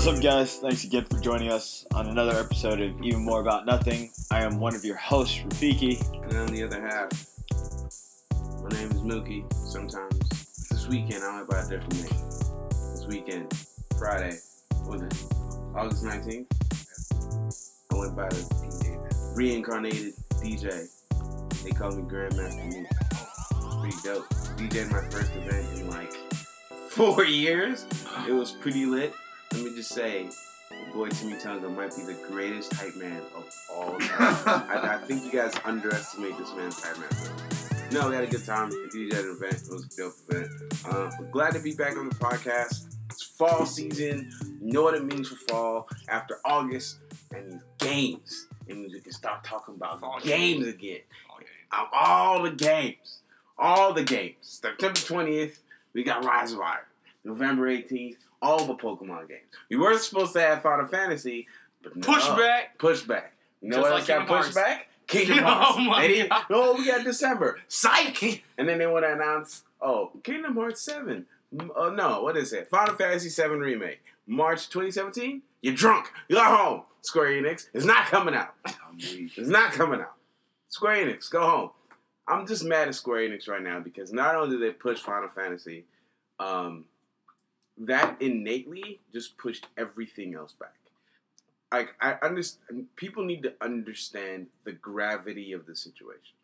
What's up, guys? Thanks again for joining us on another episode of Even More About Nothing. I am one of your hosts, Rafiki. And on the other half, my name is Mookie. Sometimes this weekend I went by a different name. This weekend, Friday, was it? August 19th? I went by the reincarnated DJ. They call me Grandmaster. Pretty dope. DJ my first event in like four years. It was pretty lit. Let me just say, boy Timmy Tonga might be the greatest hype man of all time. I, I think you guys underestimate this man's hype man. No, we had a good time. DJ at an event. It was a dope event. Uh, glad to be back on the podcast. It's fall season. You know what it means for fall. After August, and these games. And we can start talking about Fall games again. Um, all the games. All the games. September 20th, we got Rise of Iron. November 18th, all the Pokemon games. We were supposed to have Final Fantasy, but no. Pushback. Pushback. You know Just what like else got Kingdom Hearts. pushed back? Kingdom Hearts. Oh my They God. No, we got December. Psych! And then they want to announce, oh, Kingdom Hearts 7. M- Uh, no, what is it? Final Fantasy 7 Remake. March 2017? You're drunk. You're home. Square Enix is not coming out. It's not coming out. Square Enix, go home. I'm just mad at Square Enix right now because not only did they push Final Fantasy, um, that innately just pushed everything else back. Like I understand, people need to understand the gravity of the situation.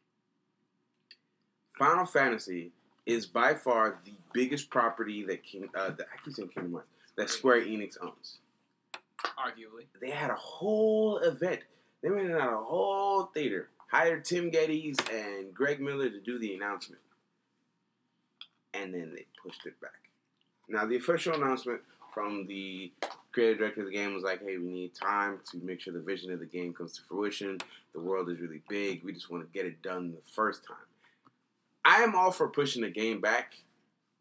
Final Fantasy is by far the biggest property that King, uh, that I keep saying Kingdom Hearts, that Square Enix owns Arguably. they had a whole event. They rented out a whole theater, hired Tim Gettys and Greg Miller to do the announcement, and then they pushed it back. Now, the official announcement from the creative director of the game was like, "Hey, we need time to make sure the vision of the game comes to fruition. The world is really big. We just want to get it done the first time." I am all for pushing the game back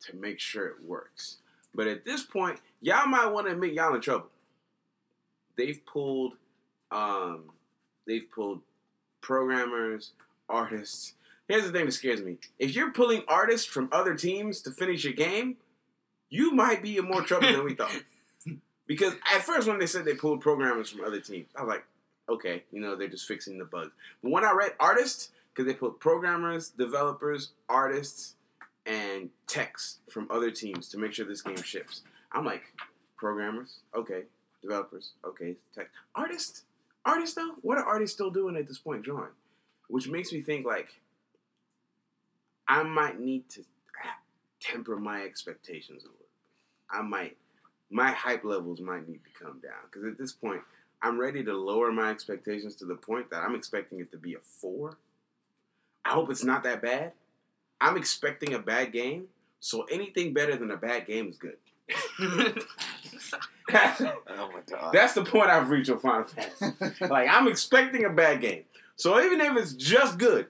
to make sure it works, but at this point, y'all might want to admit y'all in trouble they've pulled um they've pulled programmers, artists. Here's the thing that scares me. If you're pulling artists from other teams to finish your game, you might be in more trouble than we thought. Because at first when they said they pulled programmers from other teams, I was like, okay, you know, they're just fixing the bugs. But when I read artists, because they put programmers, developers, artists, and techs from other teams to make sure this game ships. I'm like, programmers, okay, developers, okay, tech, artists, artists though. What are artists still doing at this point, drawing? Which makes me think like I might need to temper my expectations a little. I might, my hype levels might need to come down because at this point, I'm ready to lower my expectations to the point that I'm expecting it to be a four. I hope it's not that bad. I'm expecting a bad game, so anything better than a bad game is good. Oh my god. That's the point I've reached with Final Fantasy. like I'm expecting a bad game. So even if it's just good,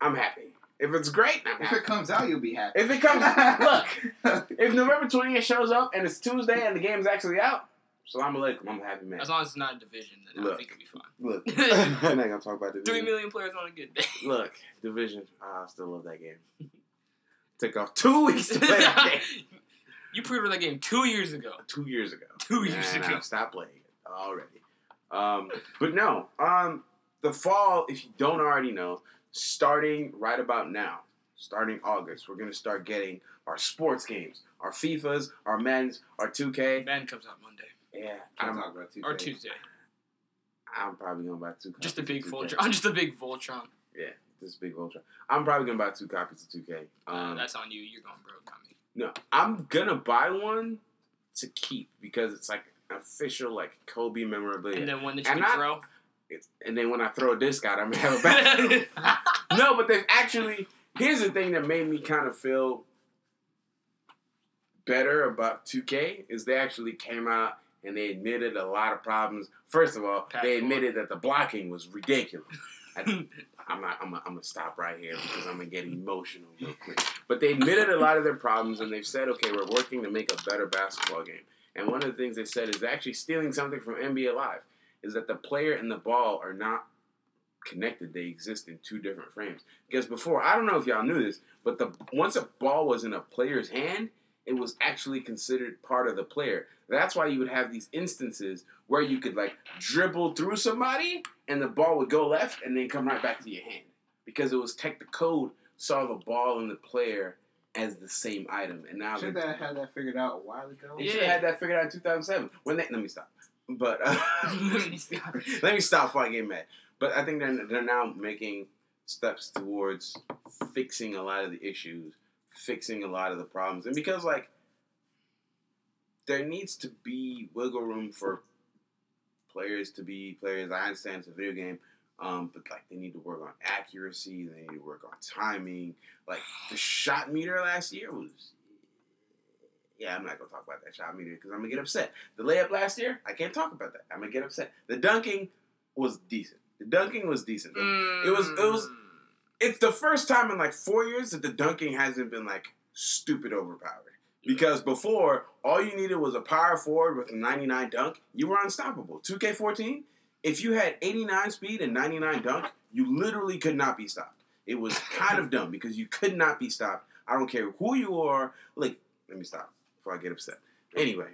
I'm happy. If it's great, I'm If happy. it comes out, you'll be happy. If it comes, look, if November 20th shows up and it's Tuesday and the game's actually out, so I'm like, I'm a happy man. As long as it's not a division, then Look. I think it'll be fine. Look, I'm not gonna talk about Three division. million players on a good day. Look, division. I still love that game. Took off two weeks to play that game. you pre-ordered that game two years ago. Two years ago. Two years and ago. Stop playing it already. Um, but no, um, the fall, if you don't already know, starting right about now, starting August, we're gonna start getting our sports games, our FIFAs, our men's, our 2K. Man comes out Monday Yeah, I'm I'm, talking about two or. Tuesday. I'm probably gonna buy two. Just a big of 2K. Voltron. I'm just a big Voltron. Yeah, this big Voltron. I'm probably gonna buy two copies of 2K. Uh, Um, that's on you. You're going broke, not me. No, I'm gonna buy one to keep because it's like official like Kobe memorabilia. And then one that you And can not- throw. And then when I throw a disc out, I'm gonna have a back. no, but they've actually. Here's the thing that made me kind of feel better about 2K is they actually came out and they admitted a lot of problems. First of all, they admitted that the blocking was ridiculous. I, I'm not. I'm. gonna- I'm gonna stop right here because I'm gonna get emotional real quick. But they admitted a lot of their problems, and they've said, okay, we're working to make a better basketball game. And one of the things they said is actually stealing something from NBA Live is that the player and the ball are not connected. They exist in two different frames. Because before, I don't know if y'all knew this, but the once a ball was in a player's hand, it was actually considered part of the player. That's why you would have these instances where you could like dribble through somebody and the ball would go left and then come right back to your hand because it was tech the code saw the ball and the player as the same item and now Should that had that figured out a while ago? they Yeah. should have had that figured out in 2007 when they let me stop but uh, let me stop before I get mad but I think they're, they're now making steps towards fixing a lot of the issues fixing a lot of the problems and because like there needs to be wiggle room for players to be players. I understand it's a video game, um, but like they need to work on accuracy. They need to work on timing. Like the shot meter last year was. Yeah, I'm not gonna talk about that shot meter because I'm gonna get upset. The layup last year, I can't talk about that. I'm gonna get upset. The dunking was decent. The dunking was decent. It was- it was- Mm. It's the first time in like four years that the dunking hasn't been like stupid overpowered. Because before, all you needed was a power forward with a 99 dunk. You were unstoppable. 2K14, if you had 89 speed and 99 dunk, you literally could not be stopped. It was kind of dumb because you could not be stopped. I don't care who you are. Like, let me stop before I get upset. Anyway,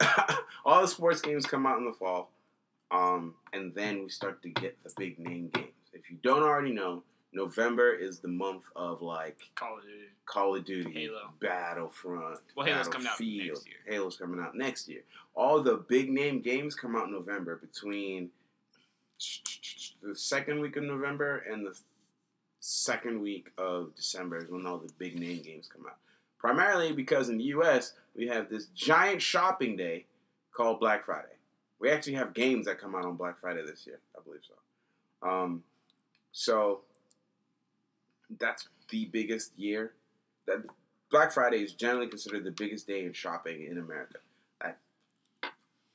all the sports games come out in the fall, um, and then we start to get the big name games. If you don't already know, November is the month of like Call of Duty. Call of Duty, Halo. Battlefront, Well, Halo's coming out next year. Halo's coming out next year. All the big name games come out in November between the second week of November and the second week of December is when all the big name games come out. Primarily because in the U.S. we have this giant shopping day called Black Friday. We actually have games that come out on Black Friday this year, I believe so. Um, so that's the biggest year. That Black Friday is generally considered the biggest day in shopping in America.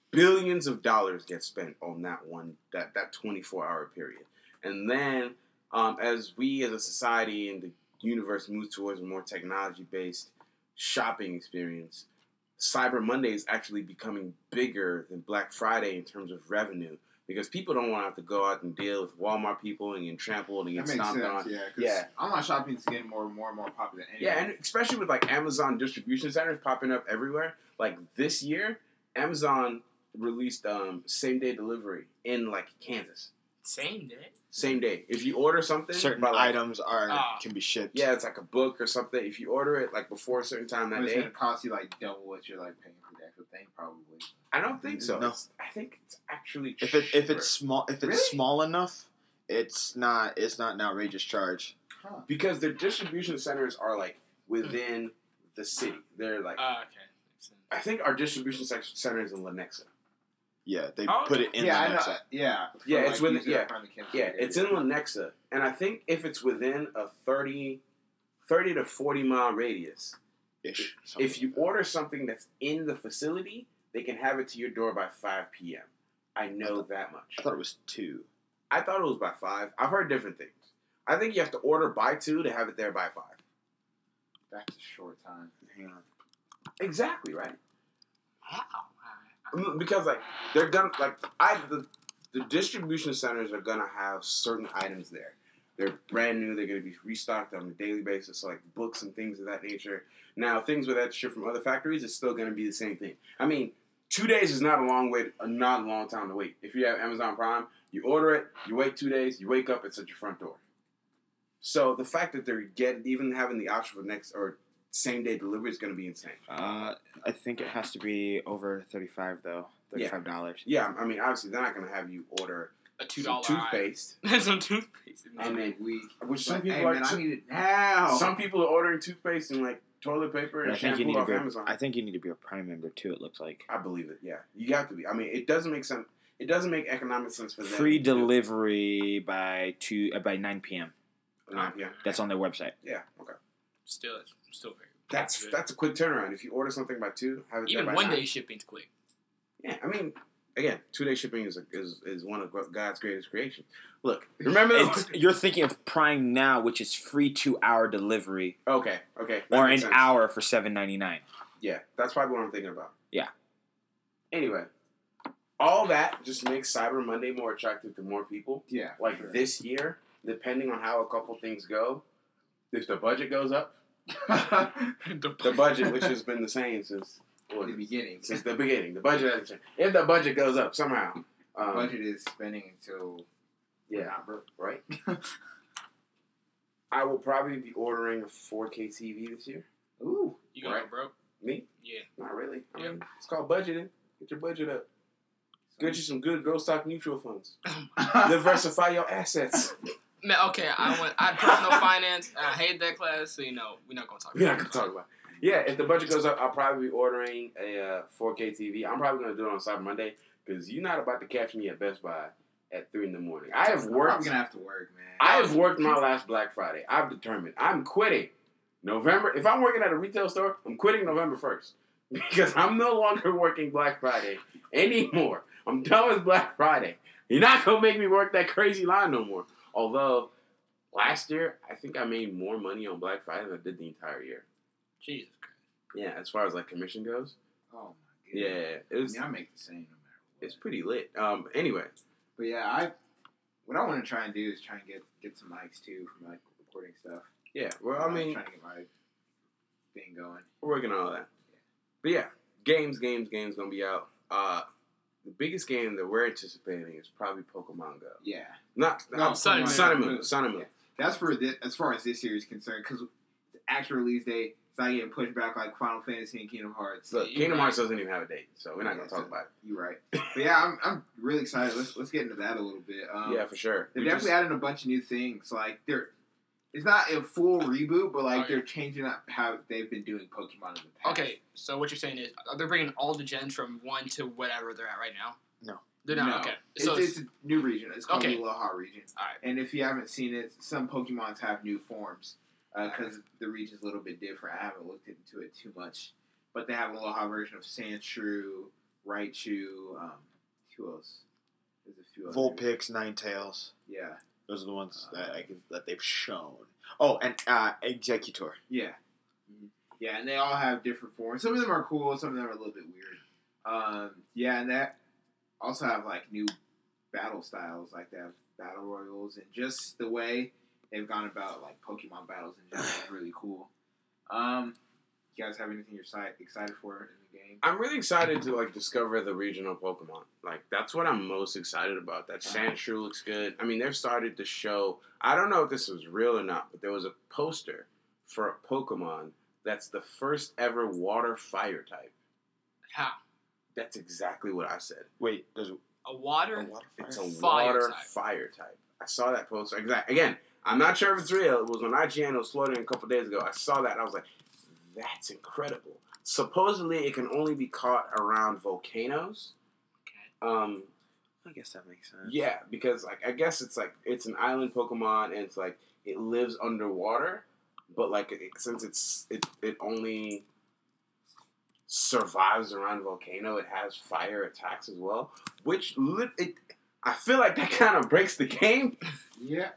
Billions of dollars get spent on that one that that 24 hour period, and then um, as we as a society and the universe moves towards a more technology based shopping experience, Cyber Monday is actually becoming bigger than Black Friday in terms of revenue because people don't want to have to go out and deal with Walmart people and get trampled and get stomped sense, on. yeah. Yeah. Online shopping is getting more and more and more popular. Anyway. Yeah, and especially with like Amazon distribution centers popping up everywhere. Like this year, Amazon released um, same day delivery in like Kansas. Same day. Same day. If you order something, Certain like, items are Ah. can be shipped. Yeah, it's like a book or something. If you order it like before a certain time But that it's day, gonna cost you like double what you're like paying for the actual thing, probably. I don't think so. No. It's- I think it's actually If it if it's small if it's Really? small enough, it's not it's not an outrageous charge. Huh. because their distribution centers are like within the city. They're like Uh, okay. I think our distribution sec- center is in Lenexa. Yeah, they Oh, put it in yeah, the I know. Yeah, for, Yeah, it's with- usually yeah. the Yeah, it's in Lenexa, and I think if it's within a 30, 30 to forty mile radius, ish. if you order something that's in the facility, they can have it to your door by five p.m. I know that much. I thought it was two. I thought it was by five. I've heard different things. I think you have to order by two to have it there by five. That's a short time. Hang on. Exactly right. Wow. Because like they're gonna like I the the distribution centers are gonna have certain items there. They're brand new. They're gonna be restocked on a daily basis, so like books and things of that nature. Now things with that ship from other factories, it's still gonna be the same thing. I mean, two days is not a long wait, uh, not a long time to wait. If you have Amazon Prime, you order it, you wait two days, you wake up, it's at your front door. So the fact that they're get even having the option for next or same day delivery is gonna be insane. Uh, I think it has to be over thirty five though. Thirty five dollars. Yeah, I mean obviously they're not gonna have you order A two some dollar toothpaste. some toothpaste. And then- Big week. Which some Like, people hey, are. man, I some, need it now. some people are ordering toothpaste and like toilet paper and I think you shampoo need to off be. Amazon. I think you need to be a Prime member too. It looks like I believe it. Yeah, you have to be. I mean, it doesn't make sense. It doesn't make economic sense for them. free to do- delivery by two uh, by nine p.m. Nine p.m. That's on their website. Yeah. Okay. still, it's still very. That's good. that's a quick turnaround. If you order something by two, have it even there by one nine. day shipping's quick. Yeah, I mean, again, two day shipping is, a, is is one of God's greatest creations. Look, remember? It's, you're thinking of Prime now, which is free two hour delivery okay, okay, or an sense. hour for seven ninety nine. Yeah, that's probably what I'm thinking about. Yeah. Anyway, all that just makes Cyber Monday more attractive to more people. yeah, Like sure. this year, depending on how a couple things go, if the budget goes up, the, the budget, which has been the same since what, In the beginning. since the beginning. The budget hasn't changed. If the budget goes up somehow, um, budget is spending until yeah, not broke. right. I will probably be ordering a 4K TV this year. Ooh. You gonna Right. go broke? Me? Yeah. Not really. I Yeah. mean, it's called budgeting. Get your budget up. Get you some good growth stock mutual funds. Diversify your assets. Man, okay, I went. I had personal finance. And I hate that class, so you know we're not gonna talk. We're not about gonna talk about. It. Yeah, if the budget goes up, I'll probably be ordering a uh, 4K TV. I'm probably gonna do it on Cyber Monday because you're not about to catch me at Best Buy at three in the morning. I have worked. I'm gonna have to work, man. I have worked my last Black Friday. I've determined I'm quitting November. If I'm working at a retail store, I'm quitting November first because I'm no longer working Black Friday anymore. I'm done with Black Friday. You're not gonna make me work that crazy line no more. Although last year, I think I made more money on Black Friday than I did the entire year. Jesus Christ. Yeah, as far as like commission goes. Oh my Yeah, it was. I, mean, I make the same no matter what. It's pretty lit. Um. Anyway, But yeah, I what I want to try and do is try and get get some mics too from like recording stuff. yeah. Well, I I'm mean, trying to get my thing going. We're working on all that. But yeah, games, games, games gonna be out. Uh the biggest game that we're anticipating is probably Pokemon Go. Yeah, Not No, Sun and Sun and Moon. Sun and Moon. that's for this, as far as this series is concerned because the actual release date is not getting pushed back like Final Fantasy and Kingdom Hearts. Look, Kingdom right. Hearts doesn't even have a date, so we're not Yeah, gonna talk about it. You're right. But yeah, I'm, I'm really excited. Let's let's get into that a little bit. Um, yeah, for sure. They're We definitely just- adding a bunch of new things. Like they're, it's not a full reboot, but like Oh, yeah. they're changing up how they've been doing Pokemon in the past. Okay, so what you're saying is uh, they're bringing all the gens from one to whatever they're at right now. No. they're not. No. Okay, It's, so it's a new region. It's called Okay. the Alola region. Alright. And if you haven't seen it, some Pokemons have new forms because the region's a little bit different. I haven't looked into it too much, but they have an Alola version of Sandshrew, Raichu. Um, who else? There's a few. others. Vulpix, Ninetales. Yeah. Those are the ones that I can, that they've shown. Oh, and uh, Exeggutor. Yeah. Yeah, and they all have different forms. Some of them are cool, some of them are a little bit weird. Um, yeah, and that also have like new battle styles, like they have battle royals, and just the way they've gone about like Pokemon battles in general is really cool. Um, you guys have anything you're excited for in game? I'm really excited to like discover the regional Pokemon. Like that's what I'm most excited about. That uh-huh. Sandshrew looks good. I mean, they've started to show. I don't know if this was real or not, but there was a poster for a Pokemon that's the first ever water fire type. how That's exactly what I said. Wait, there's a, a water. a water It's fire? a Fire water type. fire type. I saw that poster. Exact. Again, I'm not sure if it's real. It was on IGN. It was floating a couple days ago. I saw that. and I was like, that's incredible. Supposedly, it can only be caught around volcanoes. Okay. Um, I guess that makes sense. yeah, because like I guess it's like it's an island Pokemon, and it's like it lives underwater, but like it, since it's it it only survives around volcano, it has fire attacks as well, which lit it. I feel like that kind of breaks the game. Yeah.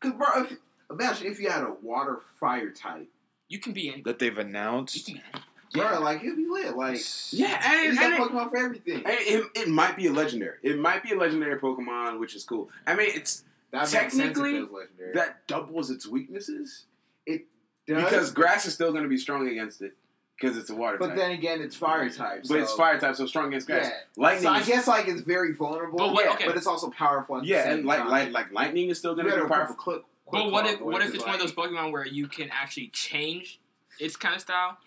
Cause bro, if, imagine if you had a water fire type. You can be any. That they've You announced. can be any. Bro, like it'll be lit. Like Yeah, and, you and got it, Pokemon for everything. and it, it might be a legendary. It might be a legendary Pokemon, which is cool. I mean, it's That makes sense if technically, it that doubles its weaknesses It Does- because grass is still going to be strong against it because it's a water type. but type. then again, it's fire type. but it's fire type, so strong against grass. Yeah. Lightning, So I guess like it's very vulnerable. But what- yeah, okay. but it's also powerful. At the yeah, same and like, time. like like lightning is still going to better be powerful. quick, quick But what if what if 'cause, it's one of those Pokemon where you can actually change its kind of style?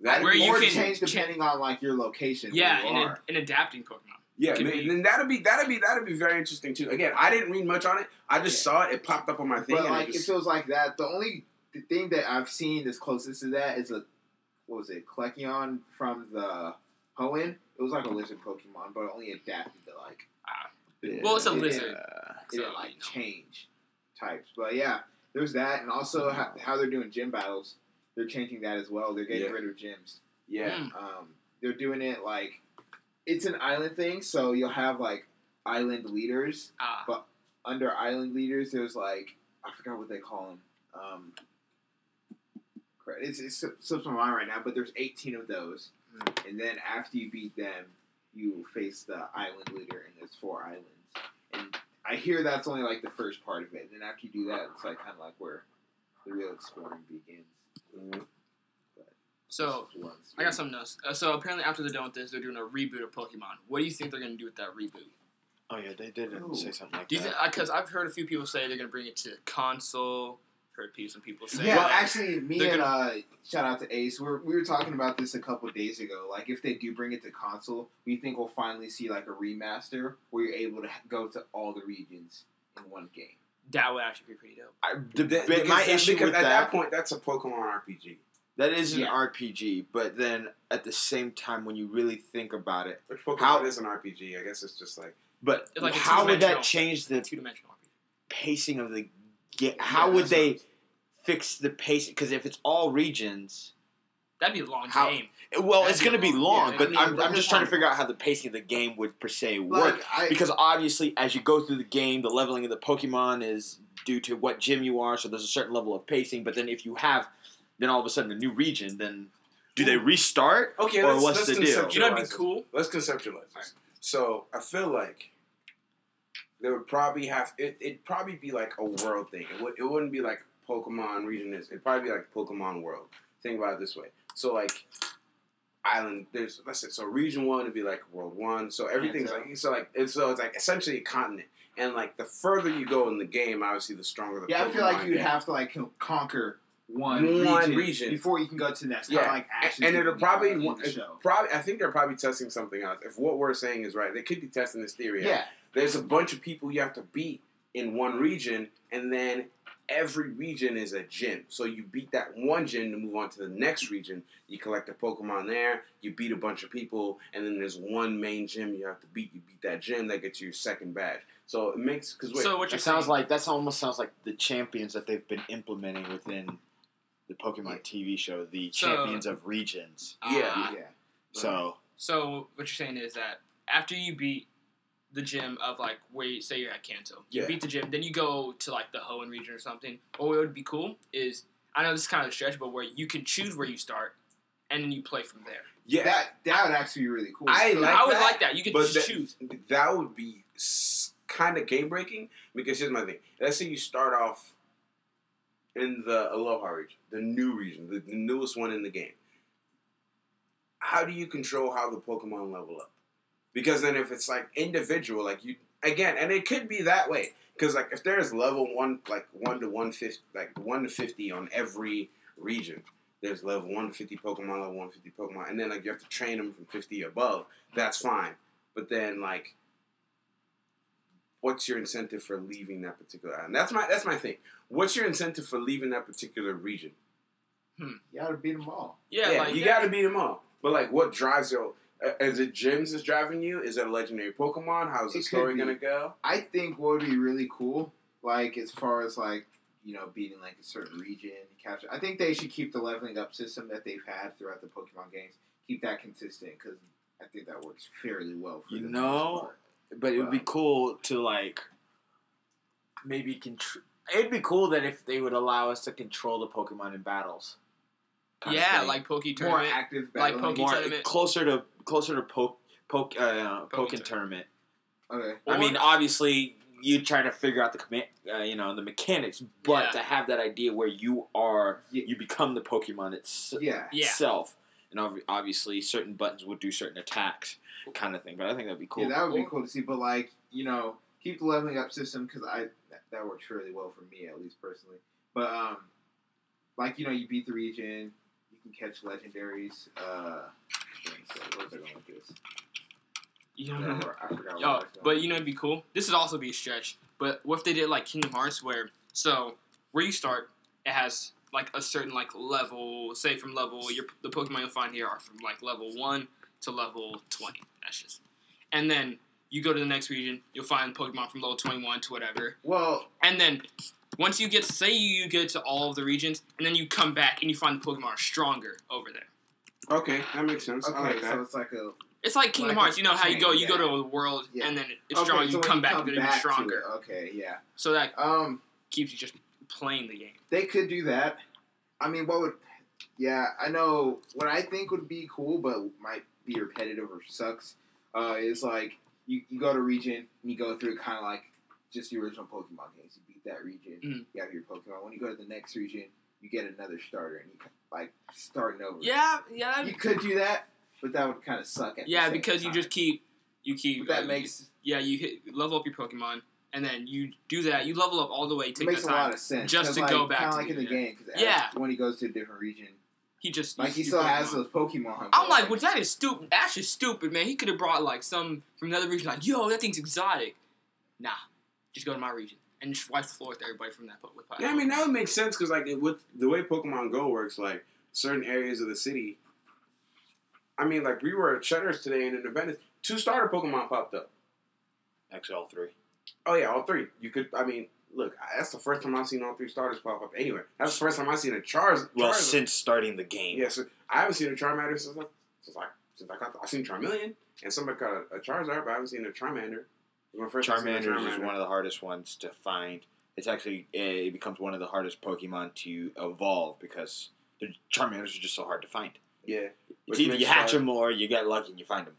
That, Where you can change cha- depending on like your location. Yeah, in you a, are. an adapting Pokemon. yeah, can man, be- then that'd be that'd be that'd be very interesting too. Again, I didn't read much on it. I just Yeah. saw it. It popped up on my thing. But and like I it just, feels like that. The only the thing that I've seen that's closest to that is a what was it, Kecleon from the Hoenn. It was like a lizard Pokemon, but only adapted to like Ah. it- Well, it's a it didn't- lizard. Uh, It didn't like you know. change types. But yeah, there's that, and also how, how they're doing gym battles. They're changing that as well. They're getting Yeah. rid of gyms. yeah, Mm. Um, they're doing it like it's an island thing, so you'll have like island leaders. Ah, but Under island leaders, there's like I forgot what they call them. Um, it's it's slips my mind right now, but there's 18 of those, and then after you beat them, you face the island leader, and there's four islands. And I hear that's only like the first part of it, and then after you do that, it's like kind of like where the real exploring begins. Mhm. So I got something else. Uh, so apparently after they're done with this, they're doing a reboot of Pokemon. What do you think they're gonna do with that reboot? Oh yeah, they did Ooh. say something like Do you that. think? Because I've heard a few people say they're gonna bring it to console. Heard people some people say. Yeah, that. actually, me and gonna- uh, shout out to Ace. We're, we were talking about this a couple days ago. Like, if they do bring it to console, we think we'll finally see like a remaster where you're able to go to all the regions in one game. that would actually be pretty dope. I, the, That- but my issue because with at that, that point, that's a Pokemon RPG. that is an Yeah. RPG, but then at the same time, when you really think about it, Which Pokemon How- is an RPG? I guess it's just like but like how would that change the Two dimensional RPG. pacing of the game? How Yeah, would they what fix the pacing? Because if it's all regions, That'd be a long How- game. well, That'd it's going to be long. long. Yeah, but I mean, I'm, I'm just this trying to figure out how the pacing of the game would per se Like, work. I, because obviously, as you go through the game, the leveling of the Pokemon is due to what gym you are. So there's a certain level of pacing. But then if you have, then all of a sudden a new region, then do they restart? okay. Or let's, what's let's the deal? conceptualize You know, it'd be cool. Let's conceptualize this. So I feel like there would probably have it. It'd probably be like a world thing. It would. It wouldn't be like Pokemon region is. It'd probably be like Pokemon World. Think about it this way. So like island. There's let's say so region one would be like world one. So everything's so- like so like it's so it's like essentially a continent. And like the further you go in the game, obviously the stronger the. yeah, I feel like you'd get. have to like conquer one, One region, region. before you can go to the next. Yeah, like and, and it'll probably probably. I think they're probably testing something else. If what we're saying is right, they could be testing this theory. out. Yeah, There's a bunch of people you have to beat in one region, and then every region is a gym. So you beat that one gym to move on to the next region. You collect a Pokemon there. You beat a bunch of people, and then there's one main gym you have to beat. You beat that gym, that gets you your second badge. So it makes because So what you're It sounds saying? like that almost sounds like the champions that they've been implementing within the Pokemon TV show, the So- champions of regions. Yeah. Ah. yeah. So So what you're saying is that after you beat the gym of like where you say you're at Kanto, you Yeah. beat the gym, then you go to like the Hoenn region or something. Or what would be cool is I know this is kind of a stretch, but where you can choose where you start, and then you play from there. yeah, That that would actually be really cool. I like I would that, like that. You could just that- choose. that would be kind of game breaking because here's my thing. Let's say you start off in the Alola region, the new region, the, the newest one in the game. How do you control how the Pokemon level up? Because then if it's like individual, like you again, and it could be that way. Because like if there's level one, like one to one fifty, like one to fifty on every region, there's level one to fifty Pokemon, level one to fifty Pokemon, and then like you have to train them from fifty above. That's fine. But then like what's your incentive for leaving that particular island? That's my that's my thing. What's your incentive for leaving that particular region? Hmm. you gotta beat them all. Yeah, like you got to beat them all. But like, what drives you? Is it gyms that's driving you? Is it a legendary Pokemon? How's the It could story gonna go? I think what would be really cool, like as far as like you know beating like a certain region, capture. I think they should keep the leveling up system that they've had throughout the Pokemon games. Keep that consistent because I think that works fairly well. For You the know, but it would be cool to like maybe control. It'd be cool that if they would allow us to control the Pokemon in battles. Kind of yeah, thing. like Poke more Tournament. active, like battling. Poke- more tournament. closer to closer to poke poke uh, Poke Pokken tournament. Okay, I Or- mean, obviously, you try to figure out the command, uh, you know, the mechanics, but Yeah. to have that idea where you are, Yeah. you become the Pokemon it's, yeah. Yeah. itself, and ob- obviously, certain buttons would do certain attacks, kind of thing. But I think that'd be cool. Yeah, that would be cool to see. But like, you know, keep the leveling up system because I that, that works really well for me at least personally. But um, like you know, you beat the region, you can catch legendaries. Uh, so what was I going with this? Yeah. I forgot where- I forgot. I Yo, but you know it'd be cool. This would also be a stretch. But what if they did like Kingdom Hearts, where so where you start, it has like a certain like level. Say from level, your the Pokemon you'll find here are from like level one to level twenty. That's just, and then you go to the next region, you'll find Pokemon from level twenty one to whatever, well, and then. Once you get, say you get to all of the regions, and then you come back and you find the Pokemon are stronger over there. Okay, that makes sense. okay, I like that. so it's like a It's like Kingdom Like Hearts. You know how you go, you go to a world, Yeah. and then it's okay, strong. so you when come back, come and they're even back to stronger. it, Okay, yeah. So that Um, keeps you just playing the game. They could do that. I mean, what would? Yeah, I know. What I think would be cool, but might be repetitive or sucks, uh, is like you, you go to region and you go through kind of like just the original Pokemon games. That region, Mhm. you have your Pokemon. When you go to the next region, you get another starter and you like starting over. Yeah, yeah, you could do that, but that would kind of suck. At yeah. because you just keep you keep. But that uh, makes yeah, you hit level up your Pokemon, and then you do that. You level up all the way. it Take makes that a lot of sense. just 'cause, to like, go back kinda like the in the game. Because Yeah. when he goes to a different region, He just like he still has those Pokemon. I'm like, well, that is stupid. Ash is stupid, man. He could have brought like some from another region. Like, yo, that thing's exotic. Nah, just go to my region and just wipe the floor with everybody from that po- with Yeah, I mean that would make sense because like with the way Pokemon Go works, like certain areas of the city. I mean, like we were at Shutters today in Independence. Two starter Pokemon popped up. XL three. Oh yeah, all three. You could. I mean, look, that's the first time I've seen all three starters pop up. Anyway, that's the first time I've seen a Charz. Well, Charizard. since starting the game. yes, I haven't seen a Charmander since like since like since I got. I've seen Charmeleon and somebody got a, a Charizard, but I haven't seen a Charmander. It's first time seeing a Charmander is one of the hardest ones to find. It's actually eh, it becomes one of the hardest Pokemon to evolve because the Charmanders are just so hard to find. Yeah, It's either you hatch Char- them or you get lucky and you find them.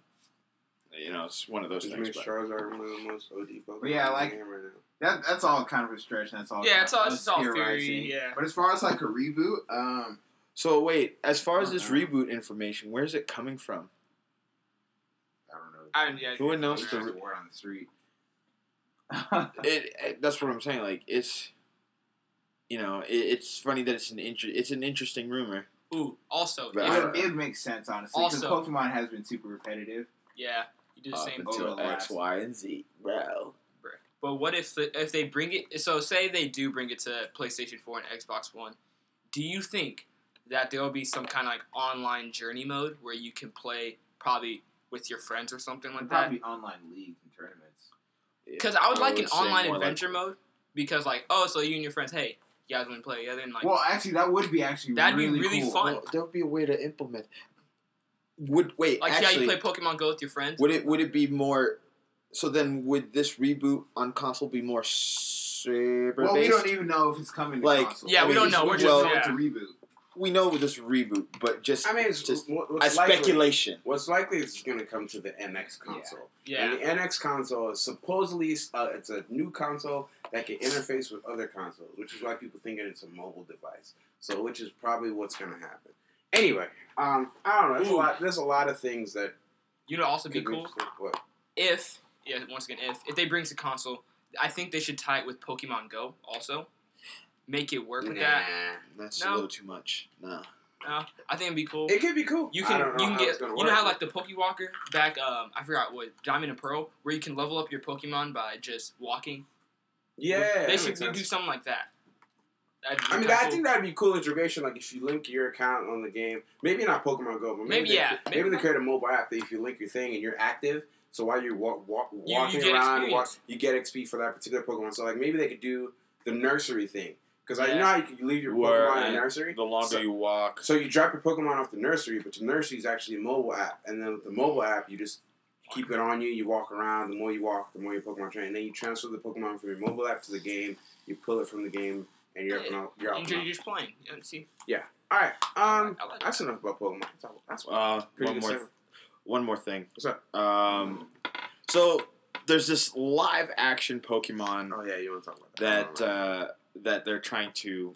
You know, it's one of those which things. makes But Charizard one of the most OD Pokemon But yeah, like- game right now. that. That's all kind of a stretch. That's all. Yeah, it's all- it's all theory, yeah. But as far as like a reboot, um, so wait, as far as this Uh-uh. reboot information, where's it coming from? I don't know. I yeah. Who announced There's the? a word on the street. It, it that's what I'm saying. Like it's, you know, it, it's funny that it's an inter- it's an interesting rumor. Ooh, also, But it, I if- would, it would make sense honestly because Pokemon has been super repetitive. yeah, you do the Up same. over until the X, last- Y, and Z, bro. But what if the, if they bring it? So say they do bring it to PlayStation Four and Xbox One. Do you think that there will be some kind of like online journey mode where you can play probably with your friends or something like that? Probably online leagues and tournaments. Because I would like an online more like- adventure mode. Because like, oh, so you and your friends, hey, you guys want to play together? And like, well, actually, that would be actually That'd be really, really cool. fun. Well, there would be a way to implement. Would wait like actually? yeah, you play Pokemon Go with your friends. would it would it be more? So then, would this reboot on console be more server Well, we don't even know if it's coming. To Like, console. Yeah, I we mean, don't know. We're just well, know yeah. it's a reboot. We know with this reboot, but just I mean, it's just what- a what's likely, speculation. what's likely is going to come to the NX console. yeah, And the NX console is supposedly uh, it's a new console that can interface with other consoles, which is why people think it's a mobile device. So, which is probably what's going to happen. Anyway, um, I don't know. There's a lot. There's a lot of things that you know, also be cool What? if yeah, once again, if if they bring a console, I think they should tie it with Pokemon Go also. Make it work with that. That's No. a little too much. No. No, I think it'd be cool. It could be cool. You I can don't know you can how get you know how like the Pokewalker back um I forgot what Diamond and Pearl where you can level up your Pokemon by just walking. yeah. they should do sense. something like that. I mean, kinda I cool. think that'd be cool integration. Like if you link your account on the game, maybe not Pokemon Go, but maybe, Maybe, they, yeah, maybe, maybe they create a mobile app that if you link your thing and you're active, so while you're walk, walk, you walking around, walk, you get XP for that particular Pokemon. So like maybe they could do the nursery thing because I you know how you, can, leave your Where, Pokemon in the nursery. The longer So- you walk, So you drop your Pokemon off the nursery, but the nursery is actually a mobile app, and then with the mobile app, you just keep it on you. You walk around. The more you walk, the more your Pokemon train. And then you transfer the Pokemon from your mobile app to the game. You pull it from the game, and you're up and out. You're and You're just playing. You see, Yeah. All right. Um, I like that's enough about Pokemon. That's, uh, one more, segment. one more thing. What's up? Um, so there's this live action Pokemon Oh yeah, you want to talk about that? that uh, that they're trying to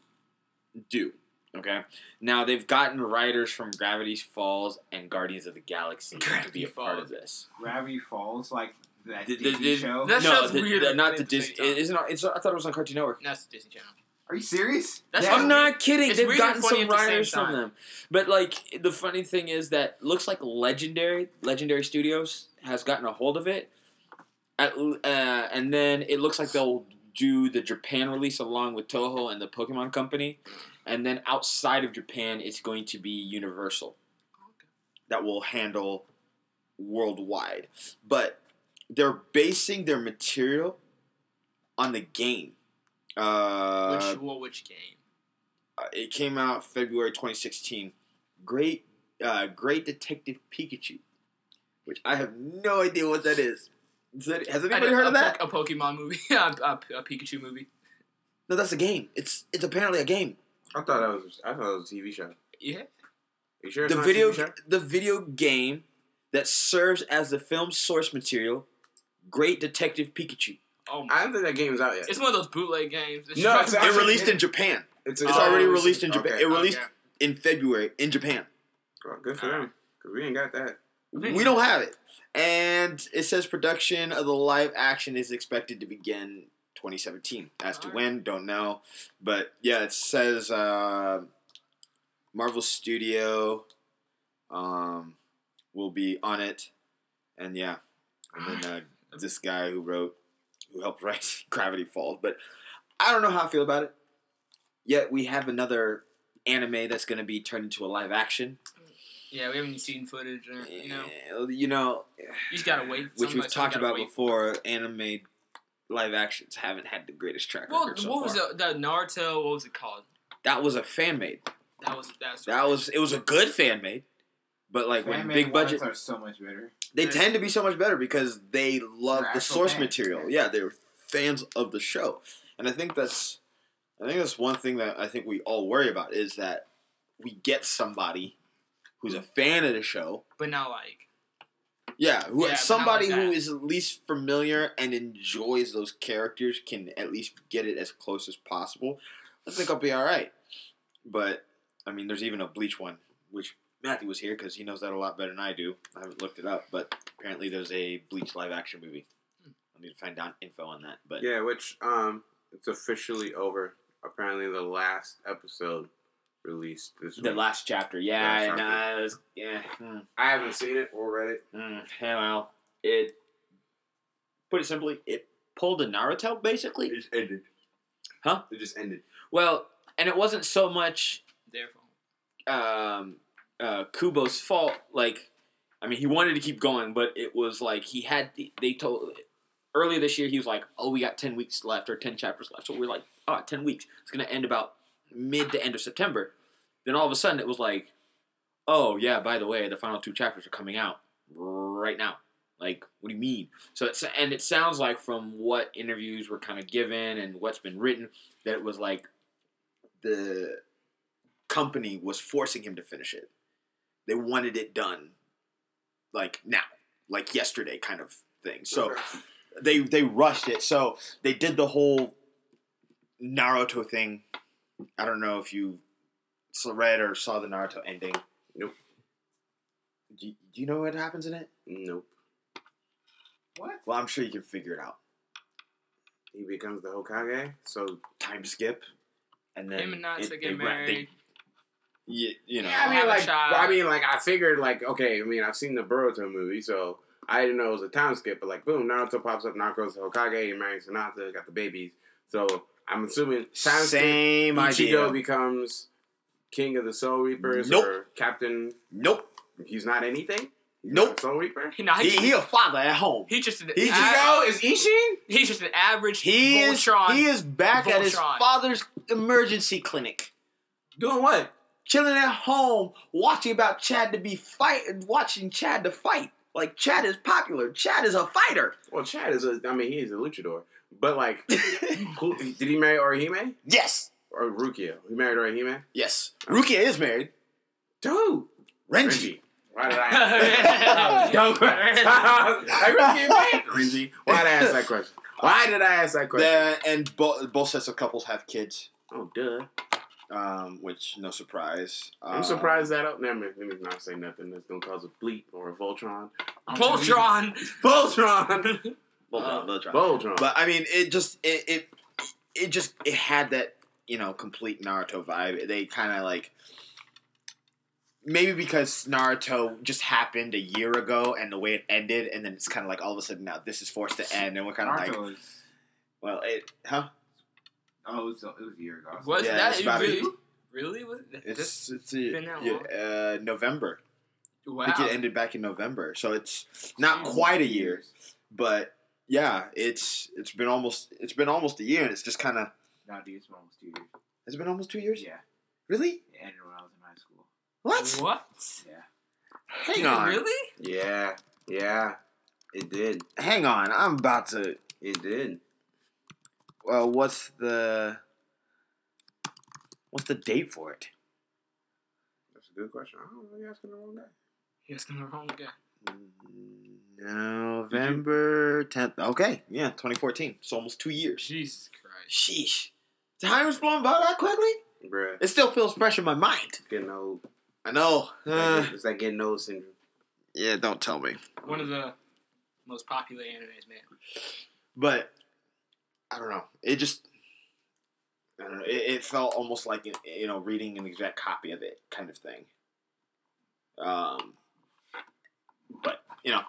do. Okay, now they've gotten writers from Gravity Falls and Guardians of the Galaxy to be a part of this. Gravity Falls, like that Did- Disney did- show. That no, sounds the, weird the- not the the Disney. time. It isn't. It's. I thought it was on Cartoon Network. that's the Disney Channel. Are you serious? That's Yeah. I'm not kidding. It's They've gotten some at the writers from them. But like the funny thing is that looks like Legendary Legendary Studios has gotten a hold of it. At, uh, and then it looks like they'll do the Japan release along with Toho and the Pokemon Company. And then outside of Japan, it's going to be Universal that will handle worldwide. But they're basing their material on the game. Uh, which well, which game? uh, it came out February 2016. Great, uh, Great Detective Pikachu, which I have no idea what that is. Is that- has I anybody heard a of that? A Pokemon movie, a, a, a Pikachu movie. No, that's a game. It's it's apparently a game. I thought that was. I thought it was a TV show. Yeah, you sure it's The not video a TV show? the video game that serves as the film's source material. Great Detective Pikachu. Oh my! I don't think that game is out yet. It's one of those bootleg games. It's No, just- it's It actually- released in Japan. It's, It's Oh, already it's- released in Japan. okay. It released Okay. in February in Japan. Well, good for them. Because we ain't got that. We don't have it. And it says production of the live action is expected to begin 2017. As to when, don't know. But yeah, it says uh, Marvel Studio um, will be on it. And yeah. And then uh, this guy who wrote, who helped write Gravity Falls. But I don't know how I feel about it. Yet we have another anime that's going to be turned into a live action. Yeah, we haven't seen footage. Or, you know, you know, you just gotta wait. which we've talked about wait. before, anime live actions haven't had the greatest track Well, record so what was far. the, the Naruto? What was it called? That was a fan made. That was that's That was it was a good fan made, but like when Fan-made big budget, are so much better. they Yeah. tend to be so much better because they love They're the source fans. material. Yeah, they're fans of the show, and I think that's, I think that's one thing that I think we all worry about is that we get somebody who's a fan of the show, but not like Yeah, who, Yeah, somebody like who that. is at least familiar and enjoys those characters can at least get it as close as possible. I think I'll be all right. But I mean, there's even a Bleach one, which Matthew was here because he knows that a lot better than I do. I haven't looked it up, but apparently there's a Bleach live action movie. I need to find out info on that. But Yeah, which um, it's officially over. Apparently, the last episode released this the week. last chapter, Last yeah, chapter. nah, it's- yeah. hmm. I haven't seen it or read it. Mm, yeah, well, it. Put it simply, it pulled a Naruto basically. just ended. Huh? It just ended. Well, and it wasn't so much therefore. um, uh, Kubo's fault. Like, I mean, he wanted to keep going, but it was like he had. They told earlier this year he was like, "Oh, we got ten weeks left or ten chapters left." So we are like, "Oh, 10 weeks. It's gonna end about mid to end of September." Then all of a sudden it was like, "Oh yeah, by the way, the final two chapters are coming out right now." Like, what do you mean? So it's and it sounds like from what interviews were kind of given and what's been written that it was like the company was forcing him to finish it. They wanted it done like now, like yesterday kind of thing. So they they rushed it. So they did the whole Naruto thing. I don't know if you read or saw the Naruto ending. Nope. Do you, do you know what happens in it? nope. What? Well, I'm sure you can figure it out. He becomes the Hokage. So Time skip, and then Him and Natsu it- they get ra- they- married. you, you know, yeah, I mean, like. I mean, like, I figured, like, okay, I mean, I've seen the Boruto movie, so I didn't know it was a time skip. But like, boom, Naruto pops up, Naruto's the Hokage, he marries Hinata, got the babies. So I'm assuming time skip. same Ichigo idea. becomes king of the Soul Reapers Nope. or captain. Nope. He's not anything. He's Nope. not a Soul Reaper. He, nah, He, he, he a father at home. He just an He's just- Ichigo oh, is Ishin. he's just an average He is, Voltron. he is back at his father's emergency clinic, Doing what? chilling at home, watching about Chad to be fight, watching Chad to fight. Like Chad is popular. Chad is a fighter. Well, Chad is a. I mean, he is a luchador. But like, who, did he marry Orihime yes, or Rukia? He married Orihime. yes. Rukia is married. Dude, Renji. Renji. Why did I? Don't. I Renji. Why did I ask that question? Why did I ask that question? The, and bo- both sets of couples have kids, Oh, duh. um, which no surprise. I'm Um, surprised that. Up. Never mind. Let me not say nothing that's gonna cause a bleep or a Voltron. Voltron. Voltron. Voltron, Uh, Voltron. Voltron. But I mean, it just it it it just it had that you know complete Naruto vibe. They kind of like maybe because Naruto just happened a year ago and the way it ended, and then it's kind of like all of a sudden now this is forced to end, and we're kind of like, is. well, it huh? Oh, it was, it was a year ago. Was Yeah, it's that about a- really? Really? Was it, this, It's it's a, been that long? uh, November. wow. I think it ended back in November, so it's not Jeez. quite a year, but yeah, it's it's been almost it's been almost a year, and it's just kind of No, dude, it's been almost two years. has it been almost two years? Yeah, Really? it ended when I was in high school. What? What? Yeah. Hang Dude, on. Really? yeah, yeah. It did. Hang on. I'm about to. It did. Well, what's the what's the date for it? That's a good question. I don't know. You're asking the wrong guy. You're asking the wrong guy. November 10th. Okay, yeah, 2014. It's almost two years. Jesus Christ. Sheesh. Time's blown by that quickly? Bruh, It still feels fresh in my mind. getting old. I know. Uh, it's like getting old syndrome. yeah, don't tell me. One of the most popular animes, man. But I don't know. It just I don't know. It, it felt almost like you know reading an exact copy of it, kind of thing. Um, but you know,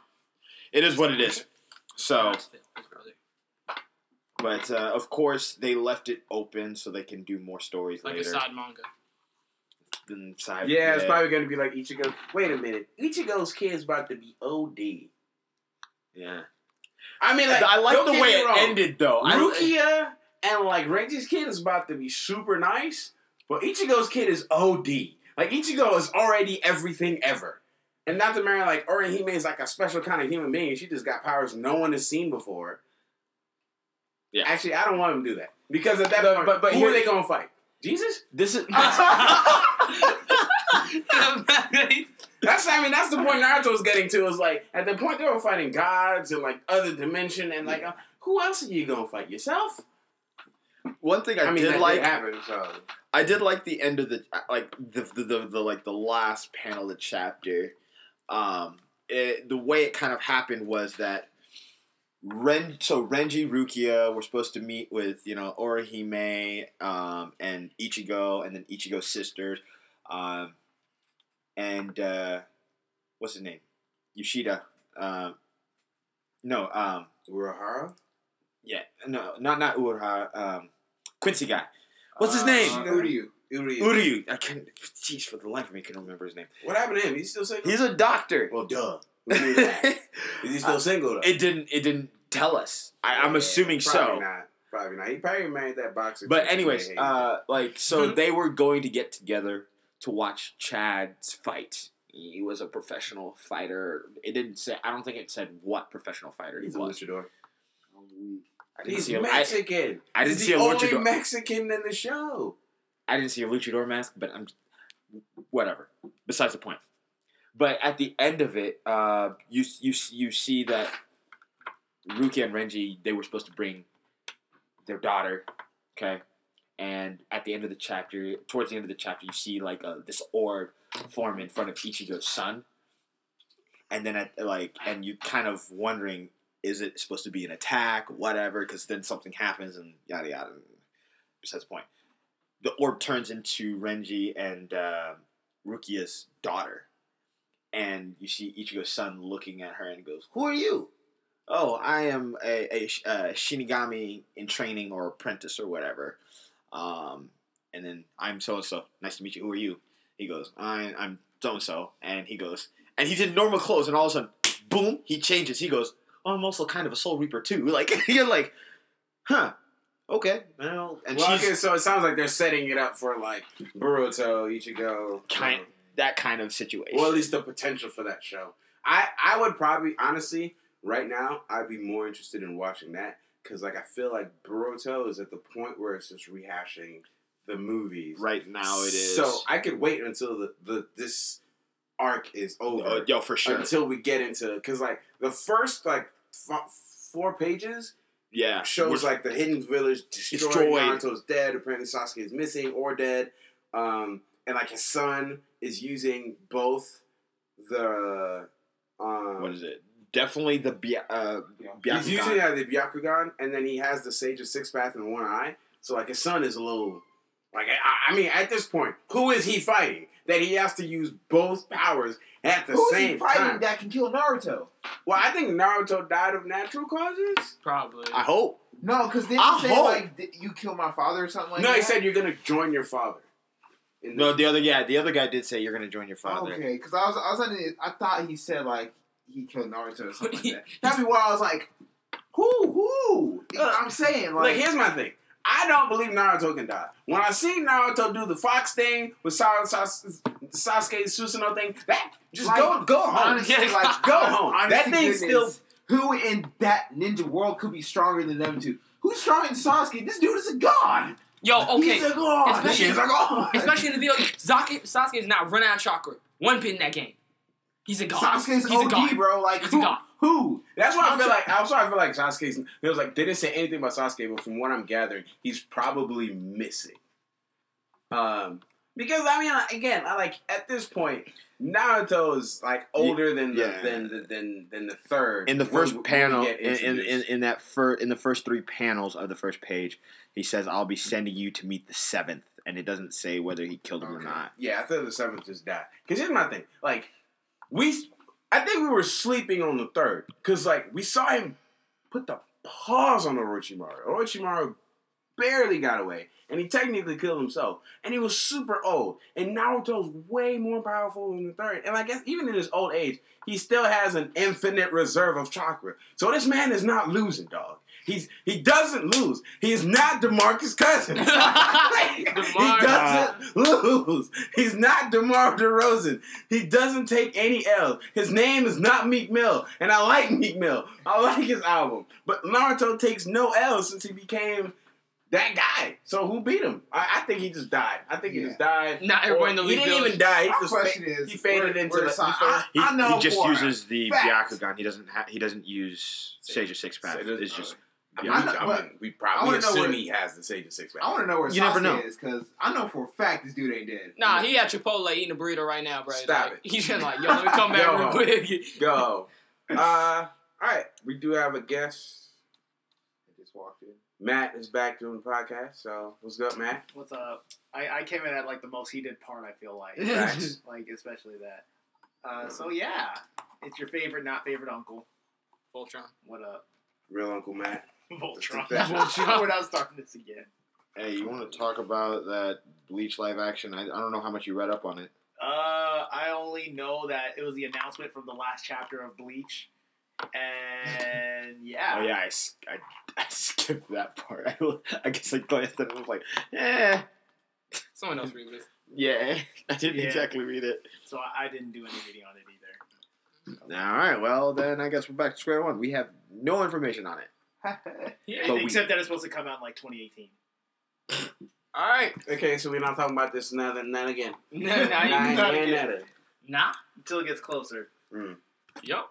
it is what it is. So, His brother. But uh, of course they left it open so they can do more stories Like a later. side manga. Than side- Yeah, it's probably gonna be like Ichigo. Wait a minute, Ichigo's kid's about to be OD. yeah. I mean, like I like the way it wrong. ended though. Rukia and like Renji's kid is about to be super nice, but Ichigo's kid is OD. Like Ichigo is already everything ever. And not to marry like Orihime is like a special kind of human being. She just got powers no one has seen before. Yeah. Actually, I don't want him to do that because at that But- point, but- but who are they gonna fight? Jesus? this is That's I mean that's the point Naruto Naruto's getting to is like at the point they were fighting gods and like other dimension and like uh, who else are you gonna fight yourself? one thing I, I mean did like. did happen so I did like the end of the like the the, the, the like the last panel of the chapter. Um, it, the way it kind of happened was that Ren so Renji Rukia we were supposed to meet with you know Orihime um, and Ichigo and then Ichigo's sisters, um, and uh, what's his name Yoshida. Um, no, um, Urahara? yeah, no, not not Urahara. Um, Quincy guy. What's his Uh, name? Uryu. Uri. Uryu. I can't. Jeez, for the life of me, I can't remember his name. What happened to him? He's still single? He's a doctor. well duh. Who knew that? Is he still single though? it didn't. It didn't tell us. I, I'm Yeah, assuming probably so. Not. Probably not. He probably married that boxer. But anyways, uh, like so they were going to get together to watch Chad's fight. He was a professional fighter. It didn't say. I don't think it said what professional fighter he he's a was. luchador. I didn't He's see. A, I, Mexican. I didn't he's see the a only luchador. Mexican in the show. I didn't see a luchador mask, but I'm whatever. Besides the point. But at the end of it, uh, you you you see that Rukia and Renji they were supposed to bring their daughter, okay, and at the end of the chapter, towards the end of the chapter, you see like uh, this orb form in front of Ichigo's son, and then at like, and you kind of wondering, is it supposed to be an attack, whatever? Because then something happens and yada yada. Besides the point the orb turns into Renji and uh, Rukia's daughter, and you see Ichigo's son looking at her and goes, "Who are you?" Oh, I am a, a, sh- uh Shinigami in training or apprentice or whatever. Um, and then I'm so and so. Nice to meet you. Who are you? He goes, I, I'm so and so. And he goes, and he's in normal clothes, and all of a sudden, boom, he changes. He goes, oh, I'm also kind of a Soul Reaper too. Like you're like, huh? Okay, well, and well, okay, so it sounds like they're setting it up for like Boruto, Ichigo, Kind- um, that kind of situation. well, at least the potential for that show. I I would probably honestly right now I'd be more interested in watching that because like I feel like Boruto is at the point where it's just rehashing the movies. right now it is. So I could wait until the, the this arc is over. Uh, yo, for sure. Until we get into because like the first like f- four pages yeah, shows like the hidden village destroyed, Destroyed. Naruto's dead. Apparently Sasuke is missing or dead, um, and like his son is using both the um, what is it? Definitely the Bya- uh, He's Byakugan. using uh, the Byakugan, and then he has the Sage of Six Path in one eye. So like his son is a little like I, I mean at this point, who is he fighting that he has to use both powers at the Who's same he fighting time? that can kill Naruto? Well, I think Naruto died of natural causes. Probably. I hope. No, because they I say hope. like "Did you kill my father or something like no, that. No, he said you're gonna join your father. In No, the other yeah, the other guy did say you're gonna join your father. Okay, because I was I was under I thought he said like he killed Naruto or something like that. That'd be why I was like, who who? Uh, I'm saying Like, like, here's my thing. I don't believe Naruto can die. When I see Naruto do the fox thing with Sa- Sa- Sasuke's Susanoo thing, that just Like, go go home. honestly, Yeah, like go home. honest That to still. Who in that ninja world could be stronger than them two? Who's stronger than Sasuke? This dude is a god. Yo, okay. He's a god. Especially- He's a god. Especially in the video, Sasuke, Sasuke is now run out of chakra. One pin in that game. He's a god. Sasuke's He's a god. bro. Like He's a who? god. Who? That's why I feel like I'm sorry. I feel like Sasuke's. It was like they didn't say anything about Sasuke, but from what I'm gathering, he's probably missing. Um, because I mean, again, I like at this point, Naruto is like older than the yeah. than the than than the third. in the first when panel get in, in, in, in that fir- in the first three panels of the first page he says i'll be sending you to meet the seventh and it doesn't say whether he killed him or not Yeah, I thought the seventh just died. Because here's my thing. Like, we, I think we were sleeping on the third. Because, like, we saw him put the pause on Orochimaru. Orochimaru barely got away. And he technically killed himself. And he was super old. And Naruto's way more powerful than the third. And I guess even in his old age, he still has an infinite reserve of chakra. So this man is not losing, dog. He's he doesn't lose. He is not DeMarcus Cousins. he DeMar- doesn't lose. He's not DeMar DeRozan. He doesn't take any L. His name is not Meek Mill, and I like Meek Mill. I like his album, but Naruto takes no L since he became that guy. So who beat him? I, I think he just died. I think he just died. Not everybody in the Or he didn't village. even die. He My just question fa- is, he faded where- into where the. Sa- he I- he, I know he just uses the fact- Byakugan. He doesn't ha- he doesn't use Sage of Six Path. Sage of- It's just I Yeah. mean, I know- I mean, we I probably wanna know assume where- he has the Sage of Six. I want to know where You Sasuke never know. is because I know for a fact this dude ain't dead. Nah, he at Chipotle eating a burrito right now, bro. Stop Like, it. He's just like, yo, let me come back real quick. Go. Uh, all right, we do have a guest. He just walked in. Matt is back doing the podcast. So what's up, Matt? What's up? I, I came in at like the most heated part. I feel like, Facts. like especially that. Uh, so yeah, it's your favorite, not favorite uncle. Voltron. What up, Real Uncle Matt. Voltron? that. Voltron. We're not starting this again. hey you want to talk about that Bleach live action I, I don't know how much you read up on it Uh, I only know that it was the announcement from the last chapter of Bleach, and yeah, oh yeah I I skipped that part I, I guess I glanced at it and was like eh Someone else read this. yeah I didn't Yeah. exactly read it So I, I didn't do any reading on it either. all right well then I guess we're back to square one we have no information on it Yeah. But we- Except that it's supposed to come out in like 2018. All right. Okay, so we're not talking about this now and then again. Nah, nah, Nah, you- not again. nah. Until it gets closer. Yup.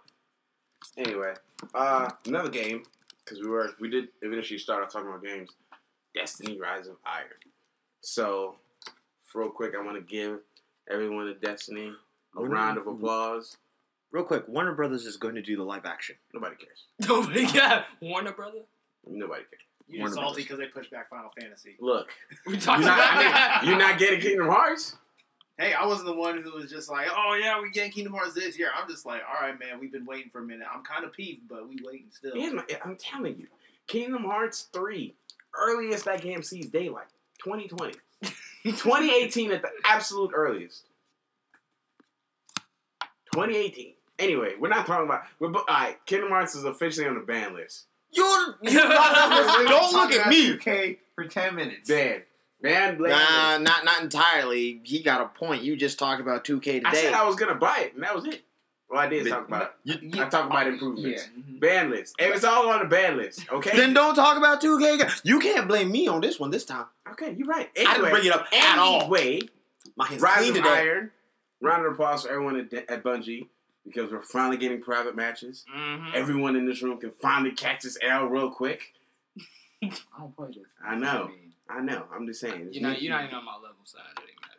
Anyway, uh, another game because we were we did eventually start off talking about games. Destiny: Rise of Iron. So, real quick, I want to give everyone at Destiny a We're round of applause. real quick Warner Brothers is going to do the live action Nobody cares. Nobody got Warner Brother. Nobody cares. You're Warner salty because they pushed back Final Fantasy. Look, We you're talked not, about I that. mean, you're not getting Kingdom Hearts. Hey, I wasn't the one who was just like, "Oh yeah, we getting Kingdom Hearts this year." I'm just like, "All right, man, we've been waiting for a minute. I'm kind of peeved, but we waiting still." Here's my, I'm telling you, Kingdom Hearts 3, earliest that game sees daylight, 2020. 2018 at the absolute earliest. 2018. Anyway, we're not talking about. We're, all right, Kingdom Hearts is officially on the ban list. you're Don't look at me. Okay, for ten minutes. Banned. Banned. banned. Nah, not not entirely. He got a point. You just talked about 2K today. I said I was gonna buy it, and that was it. Well, I did But- talk about You- it. I talked about improvements. Yeah. Ban list. And it's all on the ban list, okay? Then don't talk about 2K. You can't blame me on this one this time. okay, you're right. I didn't Anyway, bring it up at all. Anyway, My hands Rise of. Iron. Round of applause for everyone at, at Bungie because we're finally getting private matches. Mhm. Everyone in this room can finally catch this L real quick. I don't play this. I know. I know. I'm just saying. You know, you're not even on my level side. It didn't matter.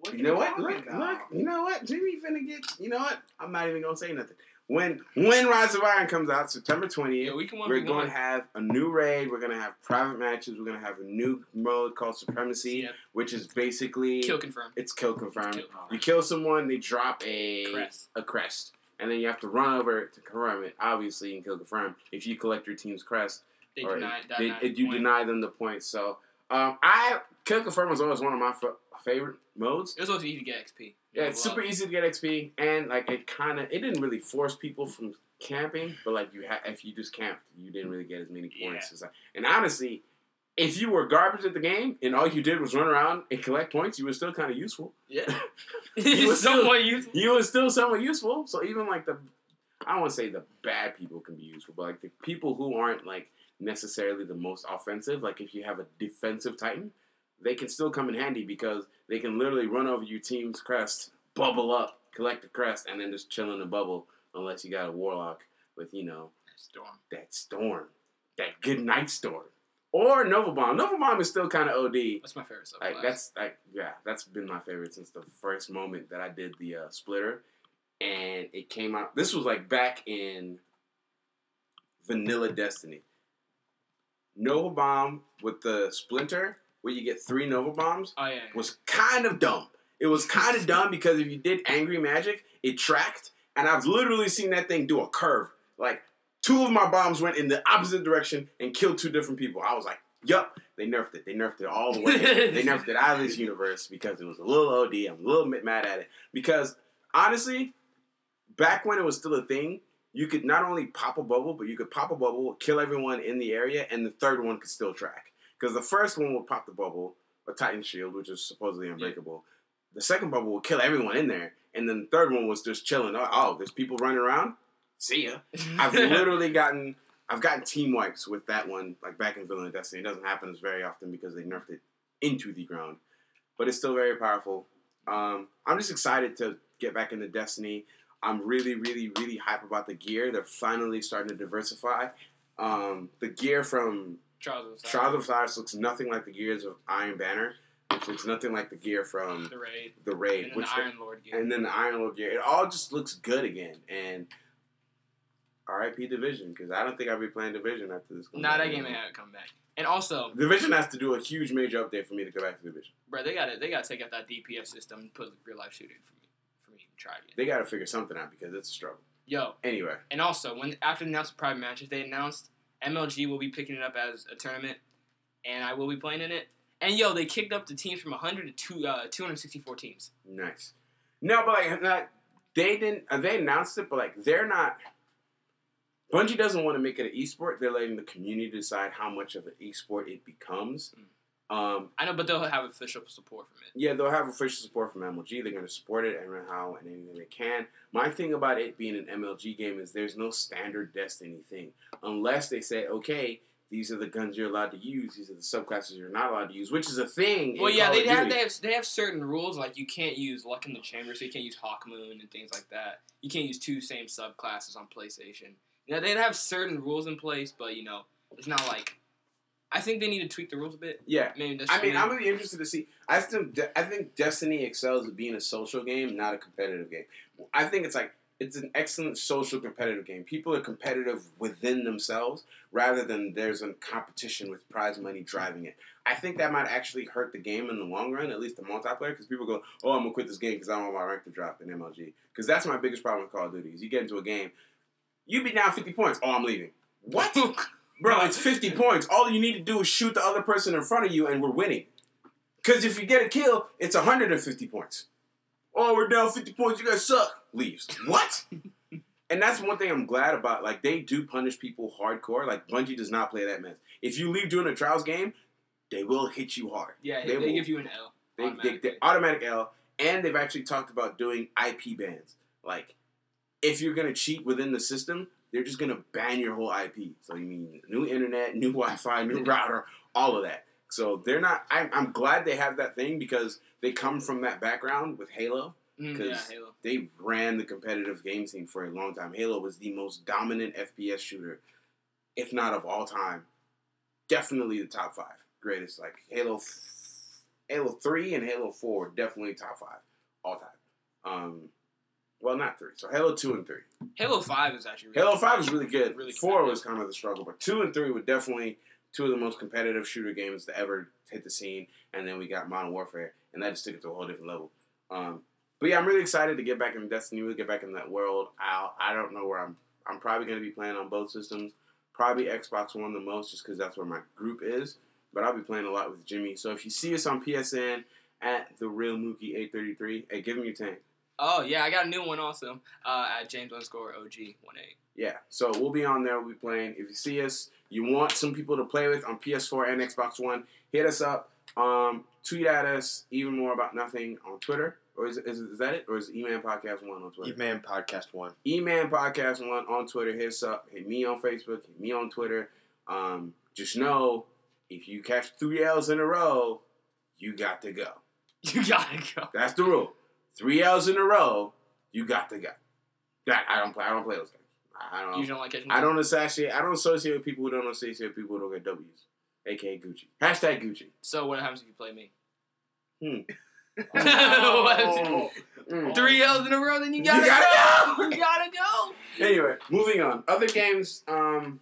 What You know what? Look, about? look. You know what? Jimmy finna get. You know what? I'm not even gonna say nothing. When when Rise of Iron comes out, September 20th, Yeah, we can we're v going one. to have a new raid. We're gonna have private matches. We're gonna have a new mode called Supremacy, Yep. which is basically Kill confirmed. it's kill confirmed. Kill. You kill someone, they drop a Crest. a crest, and then you have to run over to confirm it. Obviously, and kill confirm. If you collect your team's crest, They or denied that. they, you point. deny them the points. So um, I kill confirm was always one of my f- favorite modes. It was also easy to get XP. Yeah, it's super easy to get XP, and like it kind of it didn't really force people from camping, but like you had if you just camped, you didn't really get as many points. As I, and honestly, if you were garbage at the game and all you did was run around and collect points, you were still kind of useful. Yeah. You it's somewhat useful. You were still somewhat useful. So even like the, I don't want to say the bad people can be useful, but like the people who aren't like necessarily the most offensive, like if you have a defensive Titan, they can still come in handy because they can literally run over your team's crest bubble up, collect the crest, and then just chill in the bubble unless you got a warlock with you know that Storm. that storm, that good night storm, or Nova Bomb. Nova Bomb is still kind of OD. That's my favorite. Like that's like yeah, that's been my favorite since the first moment that I did the uh, splitter, and it came out. This was like back in Vanilla Destiny. Nova Bomb with the splinter, where you get three Nova Bombs, oh yeah. yeah. was kind of dumb. It was kind of dumb because if you did Angry Magic, it tracked, and I've literally seen that thing do a curve. Like two of my bombs went in the opposite direction and killed two different people. I was like, "Yup, they nerfed it. They nerfed it all the way. they nerfed it out of this universe because it was a little OD. I'm a little bit mad at it because honestly, back when it was still a thing." You could not only pop a bubble, but you could pop a bubble, kill everyone in the area, and the third one could still track. Because the first one would pop the bubble, a Titan Shield, which is supposedly unbreakable. The second bubble would kill everyone in there, and then the third one was just chilling. Oh, oh there's people running around. See ya. I've literally gotten I've gotten team wipes with that one, like back in Vanilla Destiny. It doesn't happen as very often because they nerfed it into the ground, but it's still very powerful. Um, I'm just excited to get back into Destiny. I'm really, really, really hype about the gear. They're finally starting to diversify. Um, the gear from Trials of Osiris. Trials of Osiris looks nothing like the gears of Iron Banner, which looks nothing like the gear from the raid. the Raid, And which the Iron Lord gear. and then the Iron Lord gear. It all just looks good again. And R.I.P. Division, because I don't think I'll be playing Division after this. Nah, that game ain't had to come back. And also, Division has to do a huge major update for me to go back to Division. bro, they gotta they gotta take out that DPS system and put real life shooting for me to try again. They got to figure something out because it's a struggle. Yo, Anyway, and also when after the announced private matches, they announced MLG will be picking it up as a tournament, and I will be playing in it. And yo, they kicked up the teams from 100 to two, uh, 264 teams. nice. No, but like not, they didn't. uh, They announced it, but like they're not. Bungie doesn't want to make it an esport. They're letting the community decide how much of an esport it becomes. Um, I know, but they'll have official support from it. Yeah, they'll have official support from MLG. They're going to support it and how and anything they can. My thing about it being an MLG game is there's no standard Destiny thing unless they say, okay, these are the guns you're allowed to use. These are the subclasses you're not allowed to use, which is a thing. in Well, yeah, they have they have they have certain rules like you can't use Luck in the Chamber, so you can't use Hawkmoon and things like that. You can't use two same subclasses on PlayStation. You know, they have certain rules in place, but you know, it's not like. I think they need to tweak the rules a bit. Yeah. Maybe. I mean, me. I'm really interested to see. I think I think Destiny excels at being a social game, not a competitive game. I think it's like it's an excellent social competitive game. People are competitive within themselves rather than there's a competition with prize money driving it. I think that might actually hurt the game in the long run, at least the multiplayer, because people go, "Oh, I'm gonna quit this game because I don't want my rank to drop in MLG." Because that's my biggest problem with Call of Duty. Is you get into a game, you be down 50 points. Oh, I'm leaving. What? Bro, it's 50 points. All you need to do is shoot the other person in front of you and we're winning. Because if you get a kill, it's 150 points. Oh, we're down 50 points. You guys suck. Leaves. What? and that's one thing I'm glad about. Like, they do punish people hardcore. Like, Bungie does not play that mess. If you leave during a trials game, they will hit you hard. yeah, they they, will- give you an L. They, they, they automatic L, and they've actually talked about doing IP bans. Like, if you're gonna cheat within the system, they're just gonna ban your whole IP. So you mean new internet, new Wi-Fi, new router, all of that. So they're not. I'm, I'm glad they have that thing because they come from that background with Halo. Mm, 'cause- yeah, Halo. They ran the competitive game scene for a long time. Halo was the most dominant FPS shooter, if not of all time. Definitely the top five greatest. Like Halo, Halo three and Halo four definitely top five all time. Um, well, not three. So Halo two and three. Halo Five is actually really Halo five was really good. Really four was kind of the struggle, but two and three were definitely two of the most competitive shooter games to ever hit the scene. And then we got Modern Warfare, and that just took it to a whole different level. Um, but yeah, I'm really excited to get back in Destiny. Really get back in that world. I I don't know where I'm. I'm probably going to be playing on both systems. Probably Xbox One the most, just because that's where my group is. But I'll be playing a lot with Jimmy. So if you see us on PSN at the Real Mookie 833, hey, give him your tank. Oh yeah, I got a new one also uh, at James underscore OG one eight. Yeah, so we'll be on there. We'll be playing. If you see us, you want some people to play with on PS4 and Xbox One, hit us up. Um, tweet at us even more about nothing on Twitter. Or is, it, is, it- is that it? Or is it E-Man Podcast 1 on Twitter? Man Podcast One. E-Man Podcast 1 on Twitter. Hit us up. Hit me on Facebook. Hit me on Twitter. Um, just know, if you catch three L's in a row, you got to go. You gotta go. That's the rule. Three L's in a row, you got the guy. That I don't play. I don't play those games. I don't. You don't like catching. I don't associate. I don't associate with people who don't associate with people who don't get W's, aka Gucci. Hashtag Gucci. So what happens if you play me? Oh. Mm. Three L's in a row, then you gotta, You gotta go. go. You gotta go. Anyway, moving on. Other games. Um,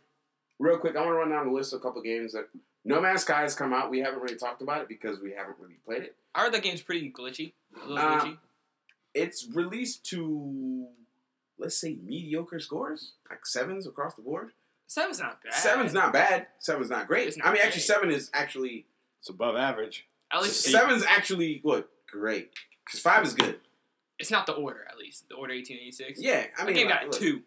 real quick, I want to run down the list of a couple games that No Man's Sky has come out. We haven't really talked about it because we haven't really played it. I heard that game's pretty glitchy. A little Uh, glitchy. It's released to let's say mediocre scores, like sevens across the board. Seven's not bad. Seven's not bad. Seven's not great. Not I mean, actually, great. seven is actually It's above average. At least seven's actually what great because five is good. it's not the order. At least the order eighteen eighty six. Yeah, I I mean, game like, got look, two.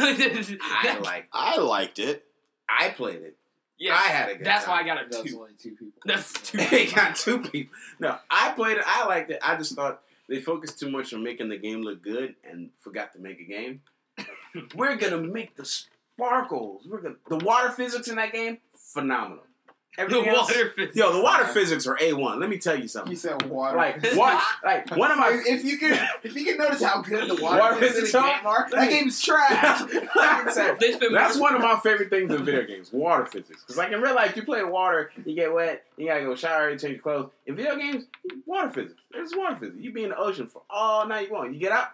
I like. I liked it. I played it. yeah, I had a good that's time. why I got a two. only two people. That's two. they got two people. No, I played it. I liked it. I just thought they focused too much on making the game look good and forgot to make a game. We're gonna make the sparkles. We're gonna the water physics in that game phenomenal. The Everything else- water physics. yo, the water physics are a one. Let me tell you something. You said water. Like what? Like one of my. if, if you can, if you can notice how good the water, Water is in physics the are- game are, that game's trash. Like I said, They spend That's one of my favorite things in video games, water physics. Because like in real life, you play in water, you get wet, you gotta go shower, you change your clothes. In video games, water physics. There's water physics. You be in the ocean for all night long. You get out,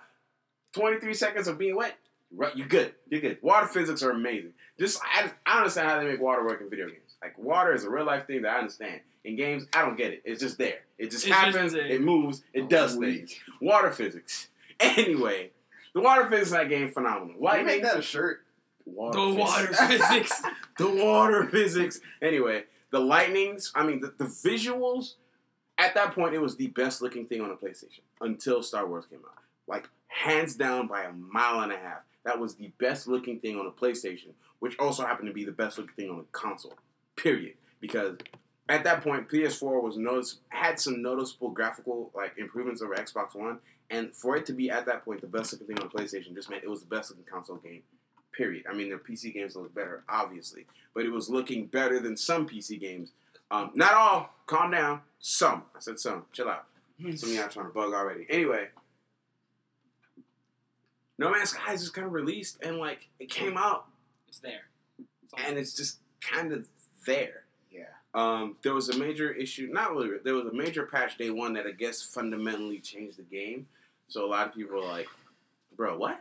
23 seconds of being wet, right? You're good. You're good. Water physics are amazing. Just I, just- I understand how they make water work in video games. Like water is a real life thing that I understand. In games, I don't get it. It's just there. It just It's just happens. there. it moves. It oh, does things. Water physics. Anyway, the water physics in that game phenomenal. Why Why you make that a shirt? Water the water physics. physics. the water physics. Anyway, the lightnings. I mean, the, the visuals. At that point, it was the best looking thing on the PlayStation until Star Wars came out. Like hands down by a mile and a half. That was the best looking thing on the PlayStation, which also happened to be the best looking thing on the console. Period. Because at that point, PS4 was notice had some noticeable graphical like improvements over Xbox One, and for it to be at that point the best looking thing on PlayStation just meant it was the best looking console game. Period. I mean, their PC games look better, obviously, but it was looking better than some PC games. Um, not all. Calm down. Some. I said some. Chill out. Some of y'all trying to bug already. Anyway, No Man's Sky is just kind of released, and like it came out, It's there. It's and it's just kind of there. Yeah. Um, there was a major issue. Not really. There was a major patch day one that I guess fundamentally changed the game. So a lot of people are like, "Bro, what?"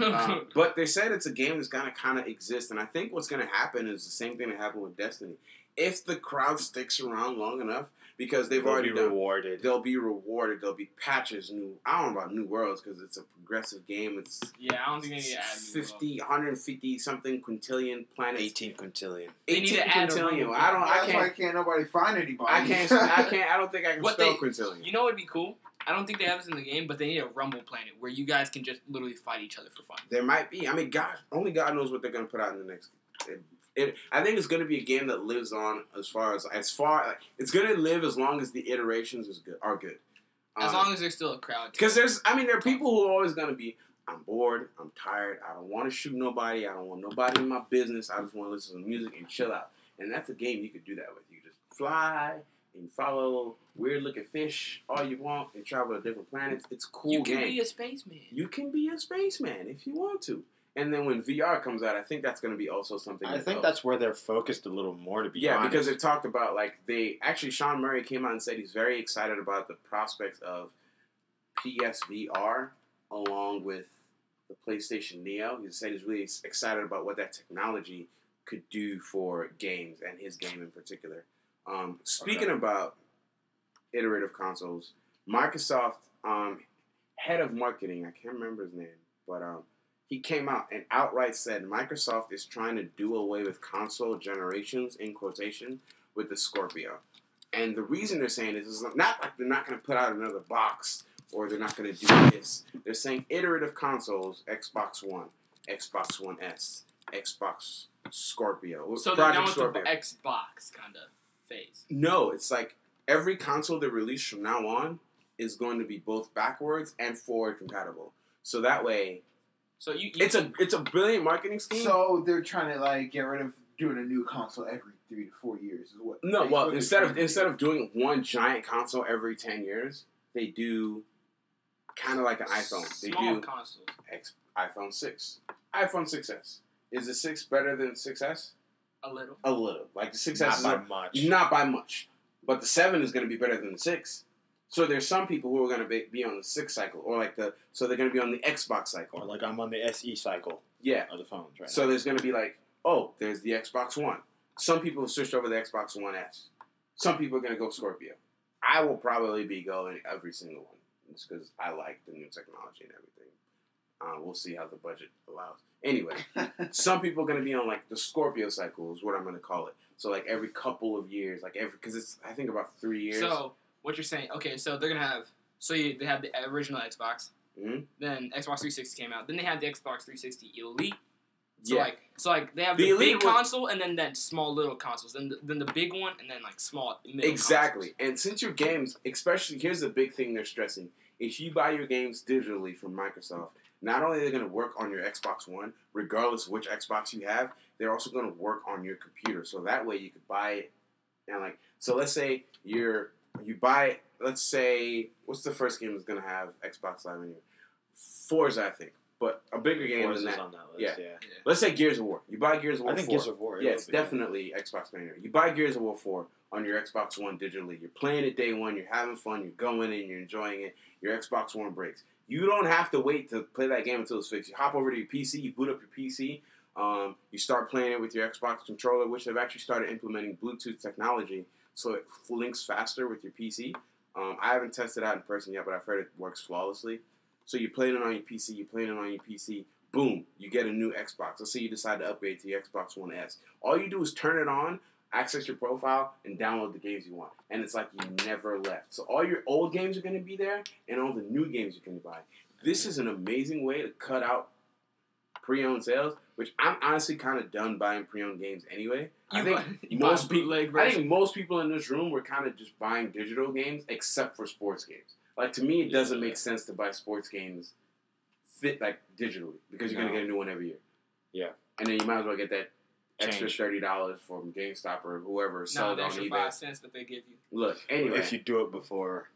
Um, but they said it's a game that's gonna kind of exist, and I think what's gonna happen is the same thing that happened with Destiny. If the crowd sticks around long enough, because they've They'll already be done, rewarded. they'll be rewarded. There'll be patches, new. I don't know about new worlds because it's a progressive game. It's yeah, I don't think they need to add new 50, 150 something quintillion planets. 18 quintillion. They need to 18 add a quintillion. rumble. I don't. I That's why can't. can't nobody find anybody. I can't. I can't. I don't think I can What spell they- quintillion. You know what would be cool? I don't think they have this in the game, but they need a Rumble Planet where you guys can just literally fight each other for fun. There might be. I mean, God, only God knows what they're gonna put out in the next. It, I think it's gonna be a game that lives on as far as as far. Like, it's gonna live as long as the iterations is good are good. As Um, long as there's still a crowd. Because there's, I mean, there are people who are always gonna be. I'm bored. I'm tired. I don't want to shoot nobody. I don't want nobody in my business. I just want to listen to music and chill out. And that's a game you could do that with. You just fly and follow weird looking fish all you want and travel to different planets. It's cool. you can game. be a spaceman. You can be a spaceman if you want to. And then when VR comes out, I think that's going to be also something. I think that's where they're focused a little more, to be yeah, honest. because they've talked about like they actually Sean Murray came out and said he's very excited about the prospects of PSVR along with the PlayStation Neo. He said he's really excited about what that technology could do for games and his game in particular. Um, speaking about iterative consoles, Microsoft um, head of marketing, I can't remember his name, but um, he came out and outright said Microsoft is trying to do away with console generations in quotation with the Scorpio. And the reason they're saying this is not like they're not going to put out another box or they're not going to do this. They're saying iterative consoles, Xbox One, Xbox One S, Xbox Scorpio, So they're done with the Xbox kind of phase. No, it's like every console they release from now on is going to be both backwards and forward compatible. So that way, So you, you it's a it's a brilliant marketing scheme. So they're trying to like get rid of doing a new console every three to four years. Is what? no, well instead of instead of doing one giant console every ten years, they do kind of like an iPhone. They Small do consoles. X, iPhone six, iPhone 6s. Is the six better than 6s? A little. A little. Like the 6s Not is by a- much. not by much, but the seven is going to be better than the six. So there's some people who are going to be, be on the six cycle, or like the so they're going to be on the Xbox cycle. Or like I'm on the SE cycle Yeah. of the phones right So now. there's going to be like, oh, there's the Xbox One. Some people have switched over to the Xbox One S. Some people are going to go Scorpio. I will probably be going every single one just because I like the new technology and everything. Uh, we'll see how the budget allows. Anyway, some people are going to be on like the Scorpio cycle is what I'm going to call it. So like every couple of years, like every because it's I think about three years. So what you're saying? Okay, so they're gonna have. So you, they have the original Xbox. Mhm. Then Xbox 360 came out. Then they had the Xbox 360 Elite. So Yeah. like, so like they have The the, big console and then that small little consoles. Then the, then the big one and then like small Exactly. consoles. And since your games, especially here's the big thing they're stressing: if you buy your games digitally from Microsoft, not only are they going to work on your Xbox One, regardless of which Xbox you have, they're also going to work on your computer. So that way you could buy it and like. So let's say you're you buy. Let's say what's the first game that's going to have Xbox Live in here? Forza, I think, but a bigger game Forza's than that. on that list, yeah. Let's say Gears of War. You buy Gears of War. I think 4. Gears of War. Yeah, it's will be. definitely Xbox Banner. You buy Gears of War 4 on your Xbox One digitally. You're playing it day one. You're having fun. You're going in. You're enjoying it. Your Xbox One breaks. You don't have to wait to play that game until it's fixed. You hop over to your PC. You boot up your PC. Um, you start playing it with your Xbox controller, which they've actually started implementing Bluetooth technology, so it links faster with your PC. Um, I haven't tested it out in person yet, but I've heard it works flawlessly. So you're playing it on your PC. You're playing it on your PC. Boom, you get a new Xbox. Let's say you decide to upgrade to your Xbox One S. All you do is turn it on, access your profile, and download the games you want. And it's like you never left. So all your old games are going to be there, and all the new games you can buy. This is an amazing way to cut out pre-owned sales, which I'm honestly kind of done buying pre-owned games anyway. I think buy, most people, I think most people in this room were kind of just buying digital games, except for sports games. Like to me, it doesn't Yeah. make sense to buy sports games fit like digitally because you're No. gonna get a new one every year. Yeah. and then you might as well get that extra thirty dollars from GameStop or whoever no, sells it the extra five cents that they give you. Look, anyway, If you do it before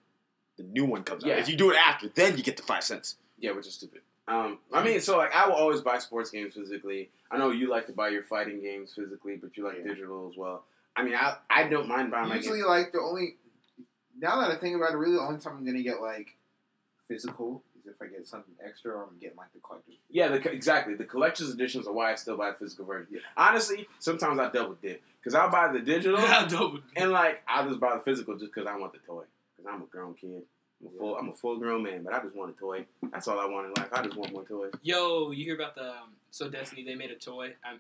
the new one comes Yeah. out. If you do it after, then you get the five cents. yeah, which is stupid. Um, I mean, so like I will always buy sports games physically. I know you like to buy your fighting games physically, but you like Yeah. digital as well. I mean, I I don't mind buying my Usually, like the only now that I think about it, really the only time I'm gonna get like physical is if I get something extra or I'm getting like the collector's. Yeah, the, exactly. The collector's editions are why I still buy the physical version. Yeah. Honestly, sometimes I double dip because I'll buy the digital and like I'll just buy the physical just because I want the toy. Because I'm a grown kid. I'm a full I'm a full grown man, but I just want a toy. That's all I want in life. I just want more toys. Yo, you hear about the um, so Destiny? They made a toy, um,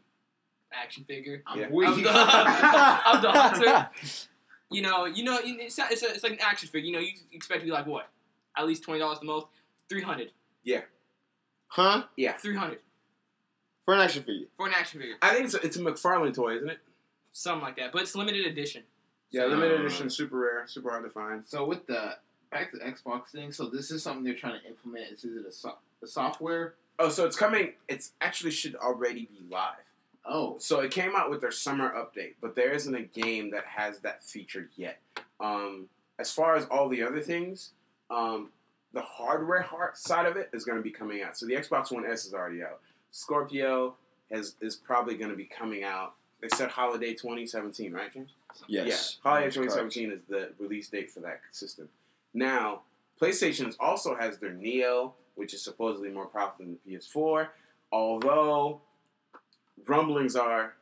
action figure. I'm Yeah. weak. Of the, of the hunter. You know, you know, it's not, it's, a, it's like an action figure. You know, you expect to be like what? At least twenty dollars the most. 300 Yeah. Huh? Yeah. 300 For an action figure. for an action figure, I think it's a, it's a McFarlane toy, isn't it? something like that. But it's limited edition. Yeah, So- limited edition, super rare, super hard to find. So with the back to the Xbox thing, so this is something they're trying to implement. Is it a, so- a software? Oh, so it's coming. It's actually should already be live. Oh, So it came out with their summer update, but there isn't a game that has that feature yet. Um, as far as all the other things, um, the hardware heart side of it is going to be coming out. So the Xbox One S is already out. Scorpio has is probably going to be coming out. They said holiday 2017, right, James? Yes. Yeah, holiday That's correct. 2017 is the release date for that system. Now, PlayStation also has their Neo, which is supposedly more powerful than the PS4. Although rumblings are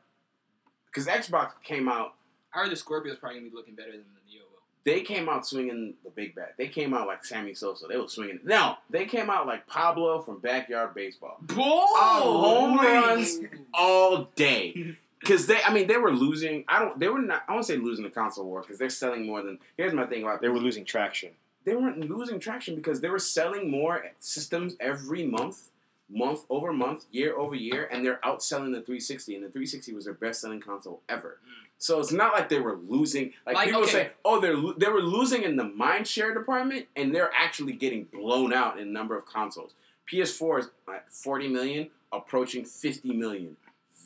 because Xbox came out, I heard the Scorpio's probably gonna be looking better than the Neo will. they came out swinging the big bat. They came out like Sammy Sosa. They were swinging. No, they came out like Pablo from Backyard Baseball. Uh, home runs all day. Because they, I mean, they were losing. I don't. They were not. I won't say losing the console war because they're selling more than. Here's my thing about They were losing traction. They weren't losing traction because they were selling more systems every month, month over month, year over year, and they're outselling the 360. And the 360 was their best selling console ever. Hmm. So it's not like they were losing. Like, Like, people okay. say, oh, they're lo- they were losing in the mind share department, and they're actually getting blown out in number of consoles. PS4 is at 40 million, approaching 50 million,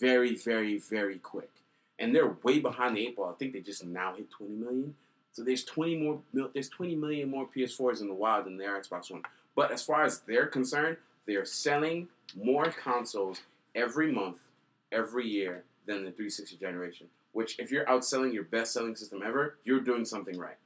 very, very, very quick. And they're way behind the eight ball. I think they just now hit 20 million. So there's 20 more. There's 20 million more PS4s in the wild than there are Xbox One. But as far as they're concerned, they are selling more consoles every month, every year than the 360 generation. Which, if you're outselling your best-selling system ever, you're doing something right.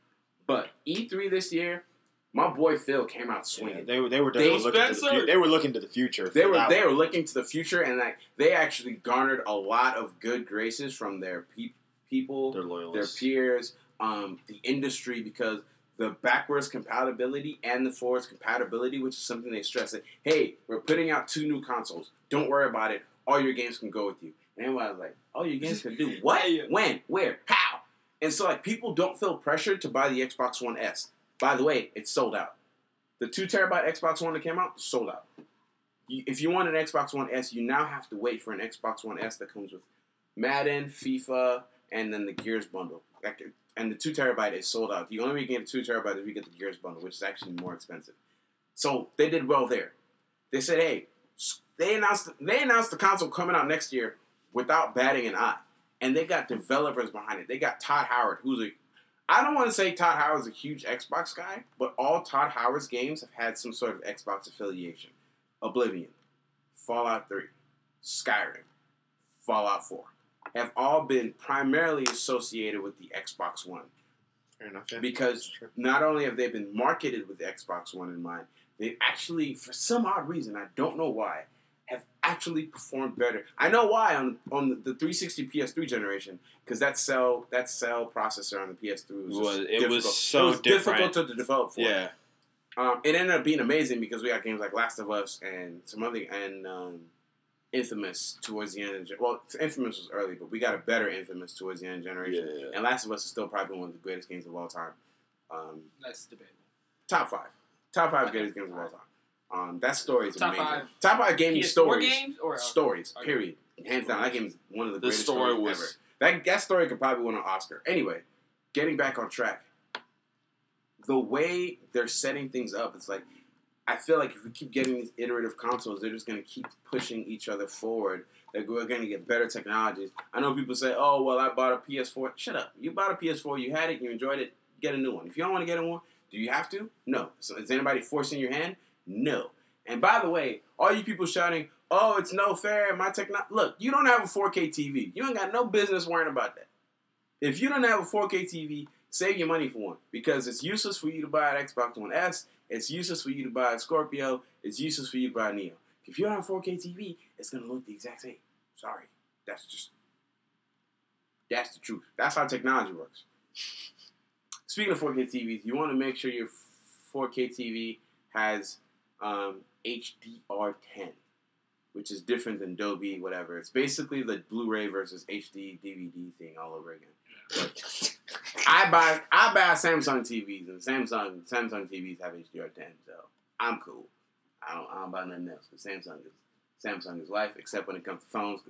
But E3 this year, my boy Phil came out Yeah, swinging. they were they were They- looking to the they were looking to the future. They were they one. were looking to the future, and like they actually garnered a lot of good graces from their pe- people, They're their peers, um, the industry, because the backwards compatibility and the forwards compatibility, which is something they stress that hey, we're putting out two new consoles. Don't worry about it. All your games can go with you. And everyone was like, all your games can do what? When? Where? How? And so like people don't feel pressured to buy the Xbox One S. By the way, it's sold out. The two terabyte Xbox One that came out sold out. You, if you want an Xbox One S, you now have to wait for an Xbox One S that comes with Madden, FIFA, and then the Gears bundle. Like, And the two terabyte is sold out. The only way you can get the two terabyte is if you get the Gears bundle, which is actually more expensive. So they did well there. They said, hey, they announced they announced the console coming out next year without batting an eye, and they got developers behind it. They got Todd Howard, who's a I don't want to say Todd Howard's a huge Xbox guy, but all Todd Howard's games have had some sort of Xbox affiliation. Oblivion, Fallout 3, Skyrim, Fallout 4 have all been primarily associated with the Xbox One Fair enough. yeah. because not only have they been marketed with the Xbox One in mind, they actually, for some odd reason, I don't know why, have actually performed better. I know why on on the, the 360 PS3 generation because that cell that cell processor on the PS3 was, just Was- it was difficult. so it was different. difficult to develop for. Yeah. Um, it ended up being amazing because we got games like Last of Us and some other and um, Infamous towards the end of the well, Infamous was early, but we got a better Infamous towards the end of generation. Yeah. And Last of Us is still probably one of the greatest games of all time. Um, That's debatable. top five, top five greatest games of all time. Um, that story is Top amazing. five Top five gaming PS4 stories. games or Stories. Okay. Period. Hands down, that game is one of the The greatest story stories was- ever. That that story could probably win an Oscar. Anyway, getting back on track. The way they're setting things up, it's like I feel like if we keep getting these iterative consoles, they're just going to keep pushing each other forward. Like we're going to get better technologies. I know people say, "Oh, well, I bought a PS4." Shut up! You bought a PS4, you had it, you enjoyed it. Get a new one. If you don't want to get a one, do you have to? No. So is anybody forcing your hand? No. And by the way, all you people shouting, "Oh, it's no fair!" My techno. Look, you don't have a 4K TV. You ain't got no business worrying about that. If you don't have a 4K TV, save your money for one because it's useless for you to buy an Xbox One S. It's useless for you to buy a Scorpio. It's useless for you to buy a Neo. If you don't have a 4K TV, it's gonna look the exact same. Sorry, that's just that's the truth. That's how technology works. Speaking of 4K TVs, you want to make sure your 4K TV has um, HDR10, which is different than Dolby, whatever. It's basically the Blu-ray versus HD DVD thing all over again. I buy I buy Samsung TVs, and Samsung Samsung TVs have HDR10, so I'm cool. I don't I don't buy nothing else because Samsung is Samsung is life, except when it comes to phones.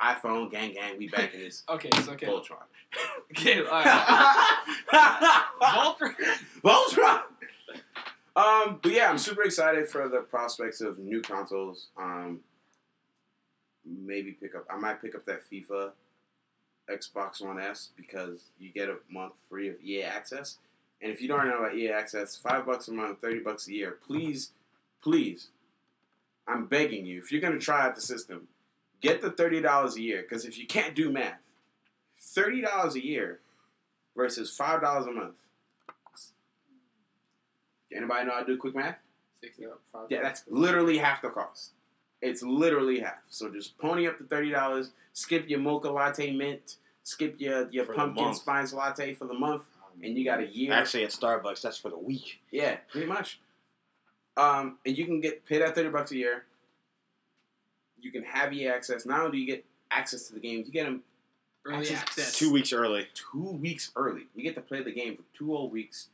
iPhone, gang, gang, we back in this Okay, it's okay. Voltron. Okay, all right. Voltron. Voltron. Um, but yeah, I'm super excited for the prospects of new consoles. Um, maybe pick up. I might pick up that FIFA Xbox One S because you get a month free of EA access. And if you don't know about EA access, five bucks a month, thirty bucks a year. Please, please, I'm begging you. If you're gonna try out the system, get the thirty dollars a year. Because if you can't do math, thirty dollars a year versus five dollars a month. Anybody know how to do quick math? Yeah, that's literally half the cost. It's literally half. So just pony up the thirty dollars. Skip your mocha latte mint. Skip your your For pumpkin month. spice latte for the month, and you got a year. Actually, at Starbucks, that's for the week. Yeah, pretty much. Um, and you can get pay that thirty bucks a year. You can have EA access. Not only do you get access to the games, you get them Early Access- access. Two weeks early. two weeks early. You get to play the game for two whole weeks.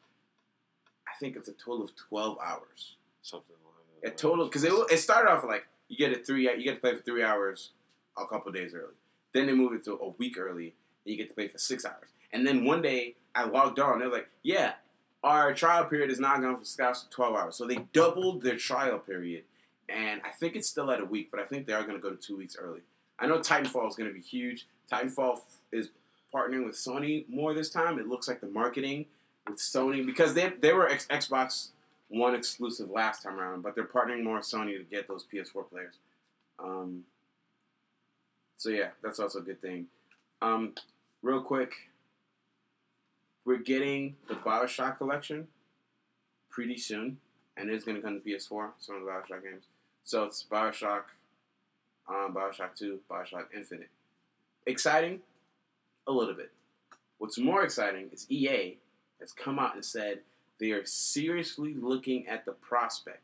I think it's a total of twelve hours. Something. A total because it, it started off like you get it three you get to play for three hours a couple days early. Then they moved it to a week early and you get to play for six hours. And then one day I logged on. They're like, yeah, our trial period is now going for scouts to twelve hours. So they doubled their trial period, and I think it's still at a week, but I think they are going to go to two weeks early. I know Titanfall is going to be huge. Titanfall is partnering with Sony more this time. It looks like the marketing with Sony because they they were Xbox One exclusive last time around, but they're partnering more with Sony to get those PS4 players. Um, so yeah, that's also a good thing. Um, real quick, we're getting the Bioshock collection pretty soon, and it's gonna come to PS4. Some of the Bioshock games. So it's Bioshock, um, Bioshock Two, Bioshock Infinite. Exciting, a little bit. What's more exciting is EA has come out and said they are seriously looking at the prospect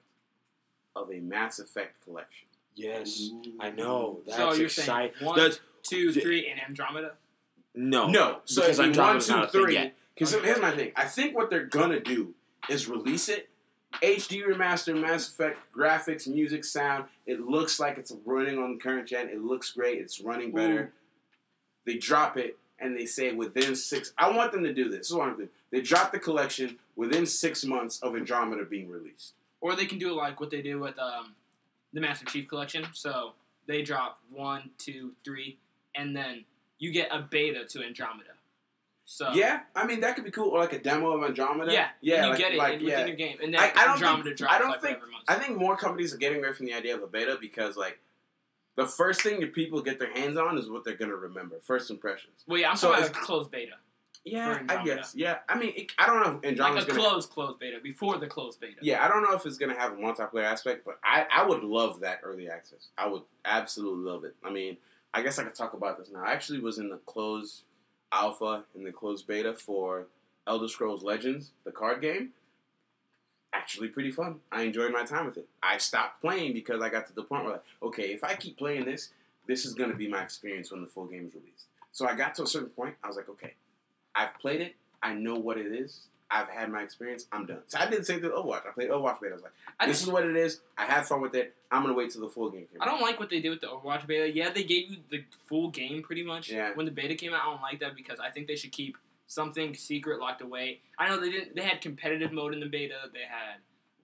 of a Mass Effect collection. Yes, I know. That's so you're exciting. saying one, That's- two, three, and Andromeda? no, No, so because it'd Andromeda's one, two, not a thing three. yet. Because here's my thing. I think what they're gonna do is release it. HD remaster, Mass Effect graphics, music, sound. It looks like it's running on the current gen. It looks great. It's running better. They drop it and they say within six. I want them to do this. This is what I'm doing. They drop the collection within six months of Andromeda being released. Or they can do like what they did with um, the Master Chief Collection. So they drop one, two, three, and then you get a beta to Andromeda. So Yeah, I mean that could be cool, or like a demo of Andromeda. yeah, yeah, you like, get it like, in- yeah. within your game, and then I- I don't Andromeda think- drops I don't like think- I think more companies are getting away from the idea of a beta because like the first thing that people get their hands on is what they're gonna remember, first impressions. well, yeah, I'm so talking closed beta, Yeah, I guess. Yeah, I mean, it, I don't know if Andromeda's like a gonna. closed closed beta before the closed beta. Yeah, I don't know if it's gonna have a multiplayer aspect, but I, I would love that early access. I would absolutely love it. I mean, I guess I could talk about this now. I actually was in the closed alpha and the closed beta for Elder Scrolls Legends, the card game. Actually, pretty fun. I enjoyed my time with it. I stopped playing because I got to the point where, like, okay, if I keep playing this, this is gonna be my experience when the full game is released. So I got to a certain point. I was like, okay, I've played it. I know what it is. I've had my experience. I'm done. So I didn't say with Overwatch. I played Overwatch beta. I was like, this is what it is. I had fun with it. I'm gonna wait till the full game came I don't like what they did with the Overwatch beta. Yeah, they gave you the full game pretty much. Yeah. When the beta came out, I don't like that because I think they should keep something secret locked away. I know they didn't. They had competitive mode in the beta. They had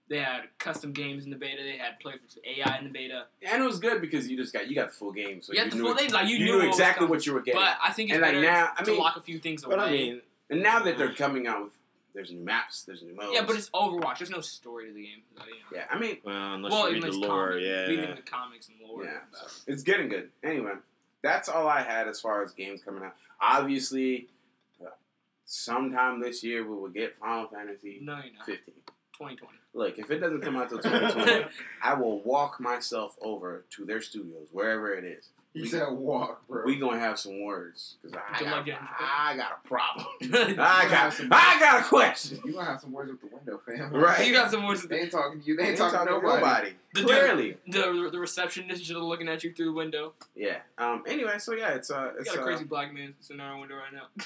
they had custom games in the beta. They had play with AI in the beta. And it was good because you just got you got the full game. So you you had the knew full it- game. Like you, you knew knew what exactly coming. what you were getting. But I think it's And, like, better now- I to mean- lock a few things away. But I mean, and now that they're coming out with there's new maps, there's new modes. yeah, but it's Overwatch. There's no story to the game. So, you know. yeah. I mean, well, unless well, you read the lore, comic, yeah. reading the comics and lore. Yeah, about it. it's getting good. Anyway, that's all I had as far as games coming out. Obviously, sometime this year we will get Final Fantasy No, you're not. 15. 2020. Look, if it doesn't come out till 2020, I will walk myself over to their studios, wherever it is. He We- said walk, bro. We gonna have some words because I, got- luck I got a problem. I got some, I got a question. you gonna have some words with the window, fam. Right. You got some words. They ain't talking to you. They ain't, Ain't talking, to nobody. The Clearly, The the receptionist is just looking at you through the window. yeah. Um. Anyway, so yeah, it's uh, You it's got a uh, crazy black man sitting in our window right now.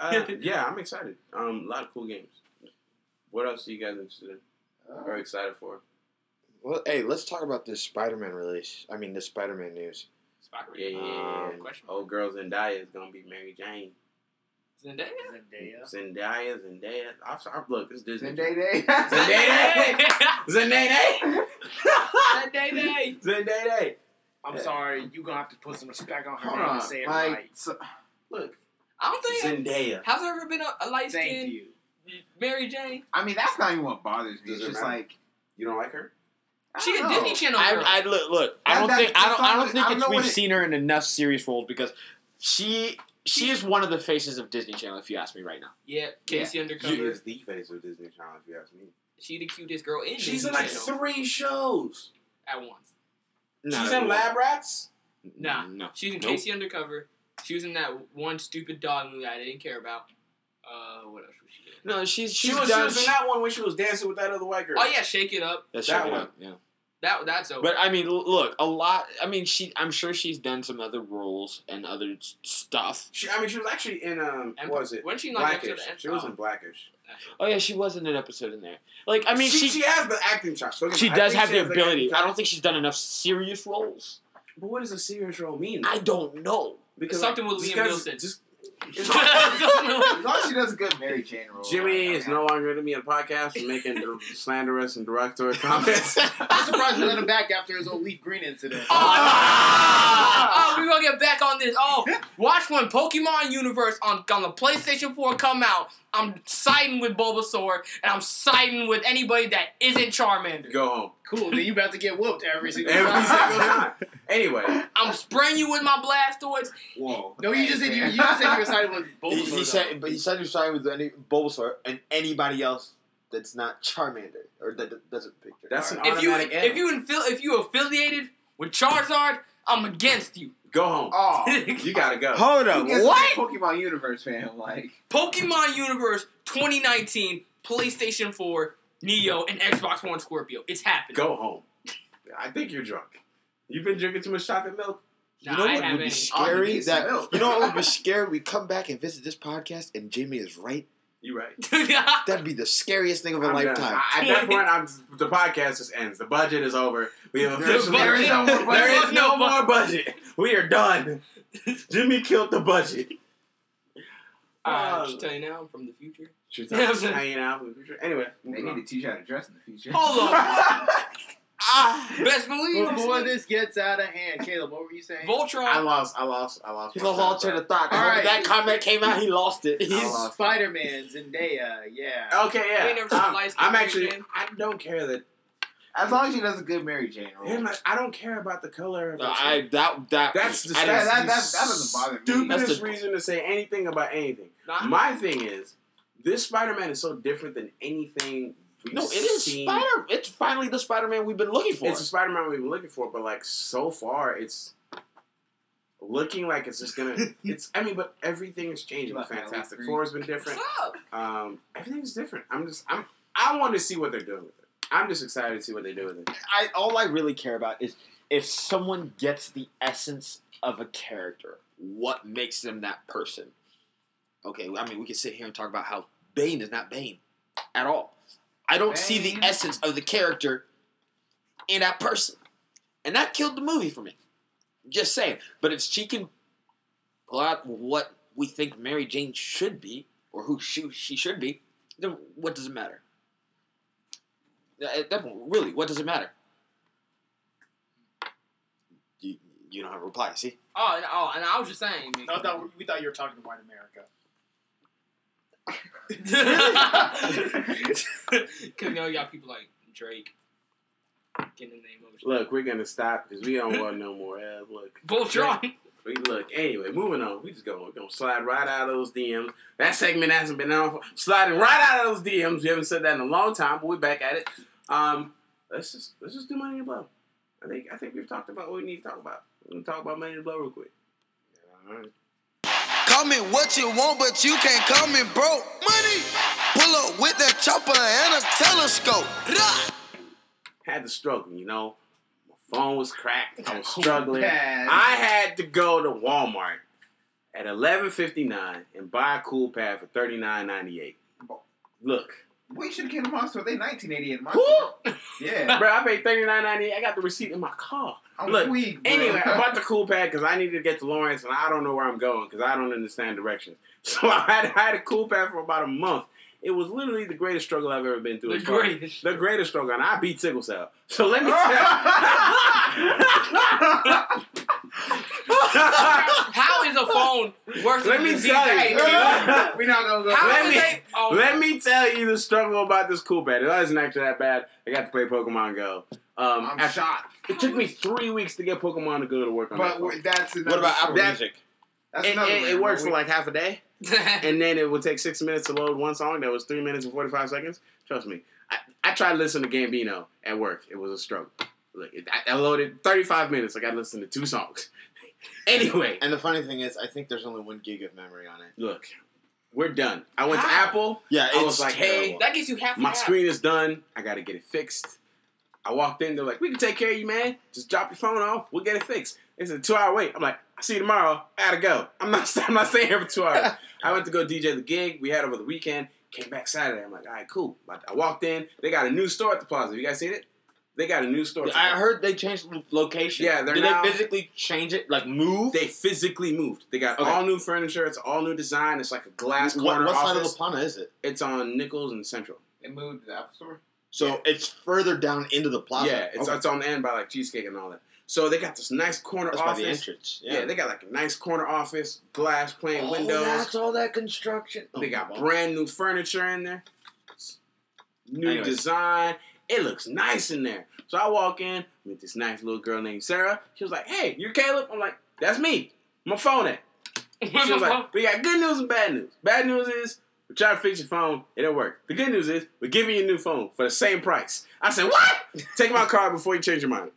uh, yeah, I'm excited. Um, a lot of cool games. What else are you guys interested in or Uh, excited for? Well, hey, let's talk about this Spider-Man release. I mean, the Spider-Man news. Spider-Man. Yeah, yeah, yeah. Um, Question. Old girl Zendaya is gonna be Mary Jane. Zendaya. Zendaya. Zendaya, Zendaya. I'm sorry. Look, it's Disney. Zendaya Day. Zendaya. Zendaya. Zendaya. Zendaya. I'm sorry, you gonna have to put some respect on her Hold name on. and say it Like, right. so, Look, I don't think. Zendaya. Has there ever been a, a light Thank skinned you. Mary Jane? I mean, that's not even what bothers me. Does It's just matter? like You don't like her? I She a know. Disney Channel girl. I, I look, look. I don't that- think I don't. I don't think I don't it's we've it- seen her in enough serious roles because she she is one of the faces of Disney Channel. If you ask me right now, Yeah, K.C. She Undercover. She is the face of Disney Channel, if you ask me. She the cutest girl in She's Disney in like Channel three shows. at once. Not She's in. Lab Rats. Nah. no. She's in Nope. K.C. Undercover. She was in that one stupid dog movie I didn't care about. Uh, what else was she in? No, she's She she's was, she was in that one when she was dancing with that other white girl. Oh yeah, Shake It Up. That's that It one. Up, Yeah. That that's over. But I mean, look, a lot. I mean, she. I'm sure she's done some other roles and other stuff. She, I mean, she was actually in um, And what was it? Wasn't she in like Black-ish. episode of- She was in Black-ish. Oh yeah, she was in an episode in there. Like, I mean, she, she she has the acting chops. Don't she I does have she the ability. acting I don't think she's done enough serious roles. But what does a serious role mean? I don't know. Because Something like, with just Liam because- Neeson. Just As long as, as long as she does a good Mary Jane role. Jimmy I'm is no longer going to be on the podcast and making slanderous and derogatory comments. I'm surprised we let him back after his old LeafGreen incident. Oh, oh, we're gonna get back on this. Oh, watch when Pokemon Universe on on the PlayStation 4 come out. I'm siding with Bulbasaur, and I'm siding with anybody that isn't Charmander. Go home. Cool. Then you about to get whooped every single Every time. single time. Anyway, I'm spraying you with my Blastoise. Whoa. No, you just said you, you just said you were siding with He, Bulbasaur. he though. said, but he said he was siding with any Bulbasaur and anybody else that's not Charmander or that, that doesn't picture. that's an If you automatic if you infil- if you affiliated with Charizard, I'm against you. Go home. Oh. You got to go. Hold Who up, what? to be a Pokemon Universe fan? Like, Pokemon Universe 2019, PlayStation 4, Neo, and Xbox One Scorpio. It's happening. Go home. I think you're drunk. You've been drinking too much chocolate milk. You know what have would be scary? that milk. you know what would be scary? We come back and visit this podcast, and Jamie is right. You're right. That'd be the scariest thing of a I'm lifetime. I- At that point, I'm, the podcast just ends. The budget is over. We have There is officially. There is no more budget. There is no No more budget. We are done. Jimmy killed the budget. Uh, just tell you now, I'm from the future. Should Yeah, just but- hanging out in the. Anyway, they need on. to teach you how to dress in the future. Hold on. ah, Best believe. Before this gets out of hand, Caleb, what were you saying? Voltron. I lost. I lost. I lost. he my lost all train train of thought. All right. That comment came out, he lost it. He's, lost. Spider Man, Zendaya, yeah. Okay, yeah. never I'm, I'm actually. Jane? I don't care that. As long as she does a good Mary Jane role. here's I don't care about the color. Of her I skin. that that That's the I that, that, that, that doesn't bother me. stupidest That's the- reason to say anything about anything. Nah. My thing is, this Spider-Man is so different than anything. We've seen. no, it is seen. Spider. It's finally the Spider-Man we've been looking for. It's the Spider-Man we've been looking for, but like so far, it's looking like it's just gonna. It's. I mean, but everything is changing. Left my Fantastic leaf Four has been different. Um, everything's different. I'm just. I'm. I want to see what they're doing with it. I'm just excited to see what they do with it. I all I really care about is if someone gets the essence of a character, what makes them that person? Okay, I mean we can sit here and talk about how Bane is not Bane at all. I don't see the essence of the character in that person, and that killed the movie for me. Just saying, but if she can pull out what we think Mary Jane should be, or who she, she should be, then what does it matter? At that point, really, what does it matter? You, you don't have a reply, see? Oh, and, oh, and I was just saying. I thought, we thought you were talking to White America. Because you know y'all people like Drake getting the name of. Look, we're gonna stop because we don't want no more ads. Look, Voltron. we look. Anyway, moving on. We just gonna we're gonna slide right out of those DMs. That segment hasn't been on. For, sliding right out of those DMs. We haven't said that in a long time, but we're back at it. Um, let's just let's just do money in the blow. I think I think we've talked about what we need to talk about. We're gonna talk about money in the blow real quick. All right. Call me what you want, but you can't call me broke. Money. Pull up with that chopper and a telescope. Rah! Had to struggle, you know. My phone was cracked. I was oh, struggling. Bad. I had to go to Walmart at eleven fifty nine and buy a Coolpad for thirty nine ninety eight. Look, we should have came to my store. They 1988 in my Who? Yeah. bro, I paid thirty nine ninety eight. I got the receipt in my car. I'm Look, weak, bro. Anyway, I bought the Coolpad because I needed to get to Lawrence and I don't know where I'm going because I don't understand directions. So I had, I had a Coolpad for about a month. It was literally the greatest struggle I've ever been through. The greatest. The greatest struggle, and I beat sickle cell. So let me tell How is a phone worse Let me tell DJ? you. We're not gonna go. How Let me- they? Oh, Let me tell you the struggle about this Coolpad. It wasn't actually that bad. I got to play Pokemon Go. Um, I'm after- shocked. it took me three weeks to get Pokemon to go to work on. But that phone. w- that's another What about Apple story. Music? That's it, another it, it one. worked for like half a day, and then it would take six minutes to load one song that was three minutes and forty five seconds. Trust me, I, I tried to listen to Gambino at work. It was a struggle. Look, I, I loaded thirty five minutes. Like I got to listen to two songs. Anyway, And the funny thing is, I think there's only one gig of memory on it. look, we're done. I went to ah. Apple. Yeah, I it's was like, hey, terrible. that gives you half. My an hour. screen is done. I got to get it fixed. I walked in. They're like, we can take care of you, man. Just drop your phone off. We'll get it fixed. It's a two hour wait. I'm like, I see you tomorrow. I gotta go. I'm not. I'm not staying here for two hours. I went to go DJ the gig we had over the weekend. Came back Saturday. I'm like, all right, cool. I I walked in. They got a new store at the plaza. You guys seen it? They got a new store. I heard they changed location. Yeah, they're Did now- they physically change it? Like move? They physically moved. They got Okay. all new furniture. It's all new design. It's like a glass what corner what side of office. La Plana is it? It's on Nichols and Central. It moved to the Apple Store. So it's further down into the plaza. Yeah, it's Okay. it's on the end by like cheesecake and all that. So they got this nice corner That's by office. the entrance. Yeah. they got like a nice corner office, glass plain oh, windows. That's all that construction. They Oh, got wow. brand new furniture in there. New Anyways. design. It looks nice in there. So I walk in, meet this nice little girl named Sarah. She was like, Hey, you're Caleb? I'm like, That's me. My phone at. She was like, We got good news and bad news. Bad news is we try to fix your phone, it didn't work. The good news is we're giving you a new phone for the same price. I said, What? Take my card before you change your mind.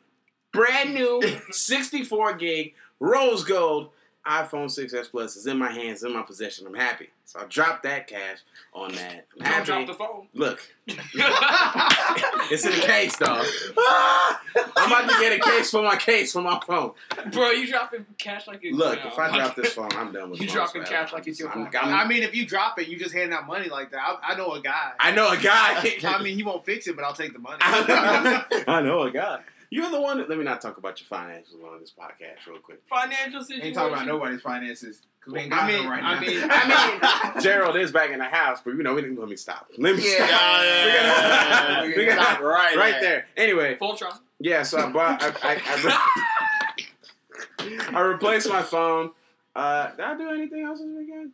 Brand new 64 gig rose gold iPhone 6s Plus is in my hands, in my possession. I'm happy. So I dropped that cash on that. I'm Don't happy. drop the phone. Look, it's in a case, dog. I'm about to get a case for my case for my phone. Bro, you dropping cash like it's Look, no. if I drop this phone, I'm done with You phones dropping forever. cash like it's your I'm- phone. I'm- I mean, if you drop it, you just hand out money like that. I, I know a guy. I know a guy. I mean, he won't fix it, but I'll take the money. I know a guy. You're the one. That, let me not talk about your finances on this podcast real quick. financial situation. Ain't talking about nobody's finances because we ain't got I mean, them right I now. mean, I mean, Gerald is back in the house, but you know, we didn't let me stop. Let me Yeah, stop. yeah, We yeah, gotta- yeah, we yeah. gotta- Stop right right there. there. Anyway, Voltron. yeah. So I bought. I, I, I, I replaced my phone. Uh, did I do anything else this weekend?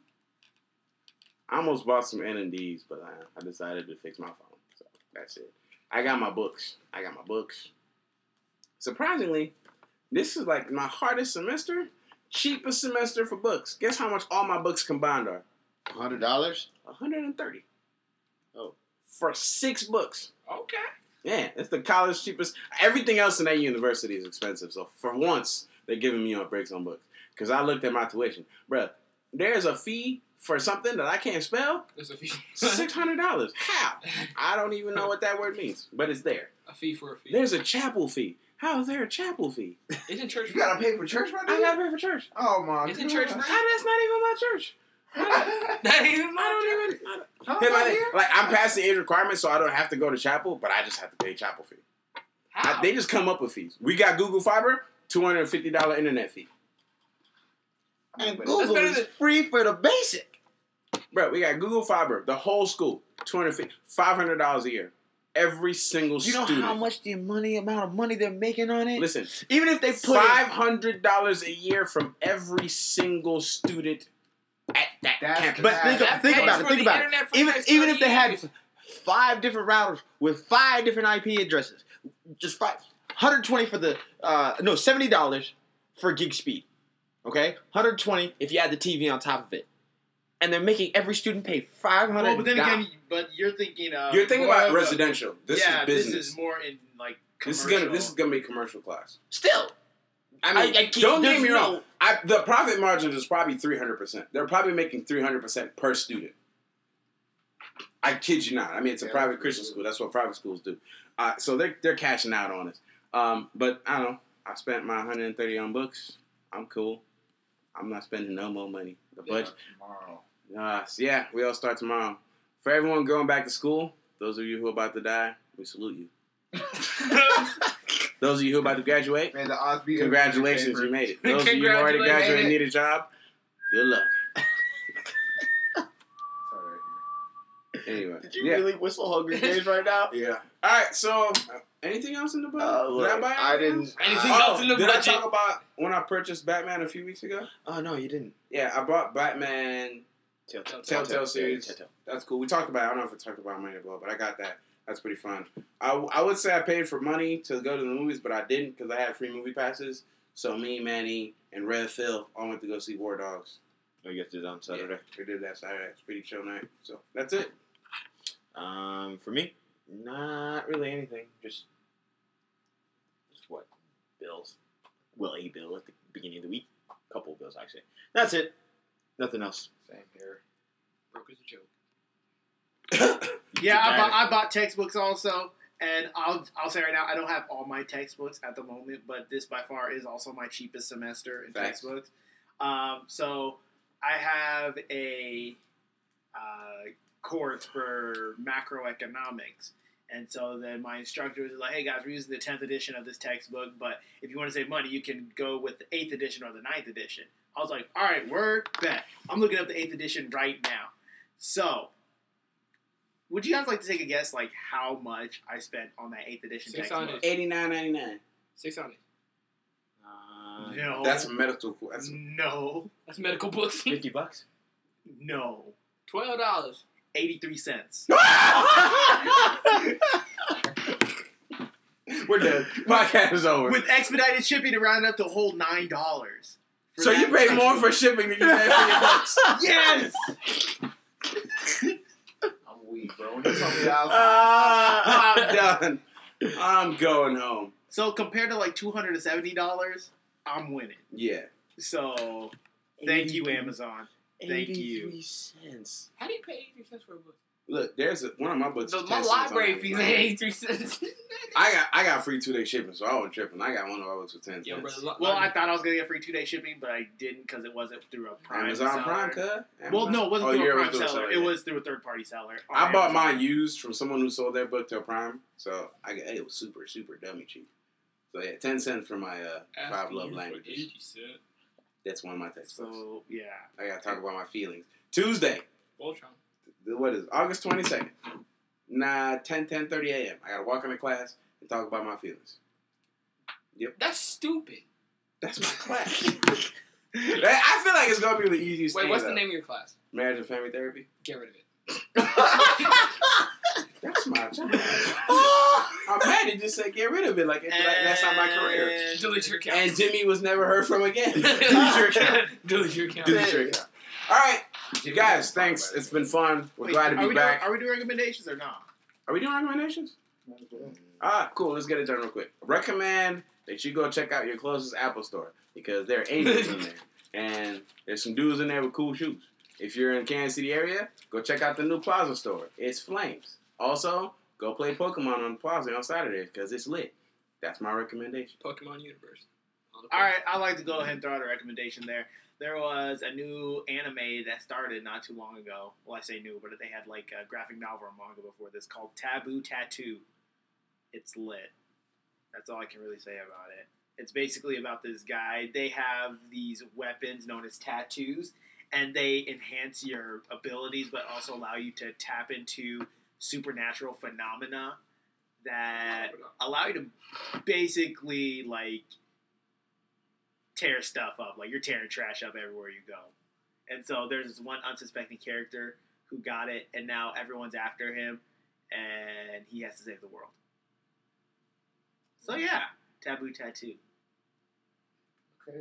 I almost bought some N and D's, but I, I decided to fix my phone. So that's it. I got my books. I got my books. Surprisingly, this is like my hardest semester, cheapest semester for books. Guess how much all my books combined are? Hundred dollars. 130. Oh. For six books. Okay. Yeah, it's the college cheapest. Everything else in that university is expensive. So for once, they're giving me on breaks on books. Because I looked at my tuition. Bruh, there's a fee for something that I can't spell. There's a fee. $600. How? I don't even know what that word means, but it's there. a fee for a fee. There's a chapel fee. How is there a chapel fee? Isn't church? you gotta pay for church right I now. gotta pay for church. Oh my god. Isn't god. church free? That's not even my church. That ain't even I my don't church. even. I don't- Huh? Hey, Right like, here? like, I'm past the age requirement, so I don't have to go to chapel, but I just have to pay chapel fee. I- How? they just come up with fees. We got Google Fiber, two hundred and fifty dollar internet fee, And But- Google is than- free for the basic. bro. We got Google Fiber, the whole school, two hundred fifty, five hundred dollars a year, every single Do you know student. how much the money amount of money they're making on it? Listen, Even if they put five it, hundred dollars a year from every single student at that That's- campus. but think, That think about it. Think about it. internet for the Even even if they had five different routers with five different IP addresses, just five. 120 for the uh, no seventy dollars for gig speed. Okay, 120 if you add the TV on top of it, and they're making every student pay 500. Well, but then again, but you're thinking of You're thinking about of a- residential. This yeah, is business. this is more in like This is gonna this is gonna be commercial class. still, I mean, I- I keep- don't get there's me no- wrong. I, the profit margin is probably three hundred percent. They're probably making three hundred percent per student. I kid you not. I mean, it's a Yeah. private Christian school. That's what private schools do. Uh, so they're they're cashing out on us. Um, but I don't know. I spent my one hundred and thirty on books. I'm cool. I'm not spending no more money. The budget. Tomorrow. Uh, so yeah, we all start tomorrow. For everyone going back to school, those of you who are about to die, we salute you. Those of you who are about to graduate, Man, the odds be Congratulations, you made it. Those of you who already graduated and need a job, good luck. Anyway, did you yeah, really whistle Hunger Games right now? yeah. All right, so uh, anything else in the book? Uh, did I buy I didn't- Anything Oh, else in the did budget? I talk about when I purchased Batman a few weeks ago? Oh no, you didn't. Yeah, I bought Batman. Telltale, Telltale series. Telltale. That's cool. We talked about. it. I don't know if we talked about money before, but I got that. That's pretty fun. I, I would say I paid for money to go to the movies, but I didn't because I had free movie passes. So me, Manny, and Red Phil all went to go see War Dogs. Oh, you guys did it on Saturday. Yeah, we did that Saturday. It's pretty chill night. So that's it. Um, for me, not really anything. Just, just what bills? Well, a bill at the beginning of the week. couple of bills actually. That's it. Nothing else. Same here. Broke as a joke. Yeah, I bought. I bought textbooks also, and I'll I'll say right now I don't have all my textbooks at the moment, but this by far is also my cheapest semester in Facts. textbooks. Um, so I have a uh, course for macroeconomics, And so then my instructor was like, "Hey guys, we're using the tenth edition of this textbook, but if you want to save money, you can go with the eighth edition or the ninth edition." I was like, "All right, word, bet." I'm looking up the eighth edition right now. So, would you guys like to take a guess, like how much I spent on that eighth edition Six textbook? hundred. Eighty nine ninety nine. Six hundred. Uh, No, That's a medical. That's no, That's medical books. Fifty bucks. no, Twelve dollars. eighty-three cents. We're done. Podcast is over. With expedited shipping to round up to a whole nine dollars. So you pay more for shipping than you pay for your books. Yes. I'm weak, bro. When you told me that, I was Ah, I'm done. I'm going home. So compared to like two hundred and seventy dollars, I'm winning. Yeah. So thank you, Amazon. Thank you. 83 cents. How do you pay eighty-three cents for a book? Look, there's a, one of my books. So my 10 cents on library Amazon. fees ain't eighty-three cents. I got I got free two day shipping, so I wasn't tripping. I got one of my books for ten Yo, cents. brother. Well, I thought I was gonna get free two day shipping, but I didn't because it wasn't through a Prime Amazon seller. Prime, cuz. Well, no, it wasn't Oh, through a Prime through seller. seller, It yeah. was through a third party seller. on I bought Amazon. mine used from someone who sold their book to a Prime, so I got it was super super dummy cheap. So yeah, ten cents for my uh, five love languages. That's one of my textbooks. So yeah, I gotta talk about my feelings. Tuesday, Voltron. What is it? August twenty second? Nah, 10, 10 30 a.m. I gotta walk into class and talk about my feelings. Yep. That's stupid. That's my class. I feel like it's gonna be the easiest. Wait, what's the name of your class? Marriage and family therapy. Get rid of it. That's my job. I'm mad he just said get rid of it. Like, it- like that's not my career. And- Delete your account. And Jimmy was never heard from again. Delete your account. Delete your account. Delete your account. All right, guys. Thanks. It's been fun. We're Wait, glad to are be we back. Doing, are we doing recommendations or not? Are we doing recommendations? Ah, cool. Let's get it done real quick. Recommend that you go check out your closest Apple store because there are angels in there, and there's some dudes in there with cool shoes. If you're in Kansas City area, go check out the new Plaza store. It's flames. Also, go play Pokemon on the Plaza on Saturday because it's lit. That's my recommendation. Pokemon Universe. All right, I'd like to go ahead and throw out a recommendation there. There was a new anime that started not too long ago. Well, I say new, but they had like a graphic novel or manga before this called Taboo Tattoo. It's lit. That's all I can really say about it. It's basically about this guy. They have these weapons known as tattoos, and they enhance your abilities, but also allow you to tap into supernatural phenomena that allow you to basically like tear stuff up. Like you're tearing trash up everywhere you go. And so there's this one unsuspecting character who got it, and now everyone's after him, and he has to save the world. So yeah, taboo tattoo. Okay.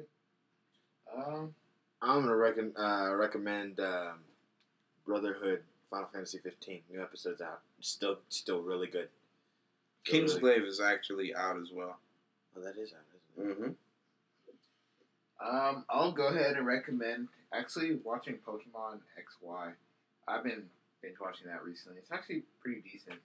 Um, I'm gonna recon- uh, recommend um, Brotherhood Final Fantasy 15. New episodes out. Still, still really good. Still really- Kingsglaive is actually out as well. Oh, that is out, isn't it? Mm-hmm. Um, I'll go ahead and recommend actually watching Pokemon XY. I've been binge watching that recently. It's actually pretty decent.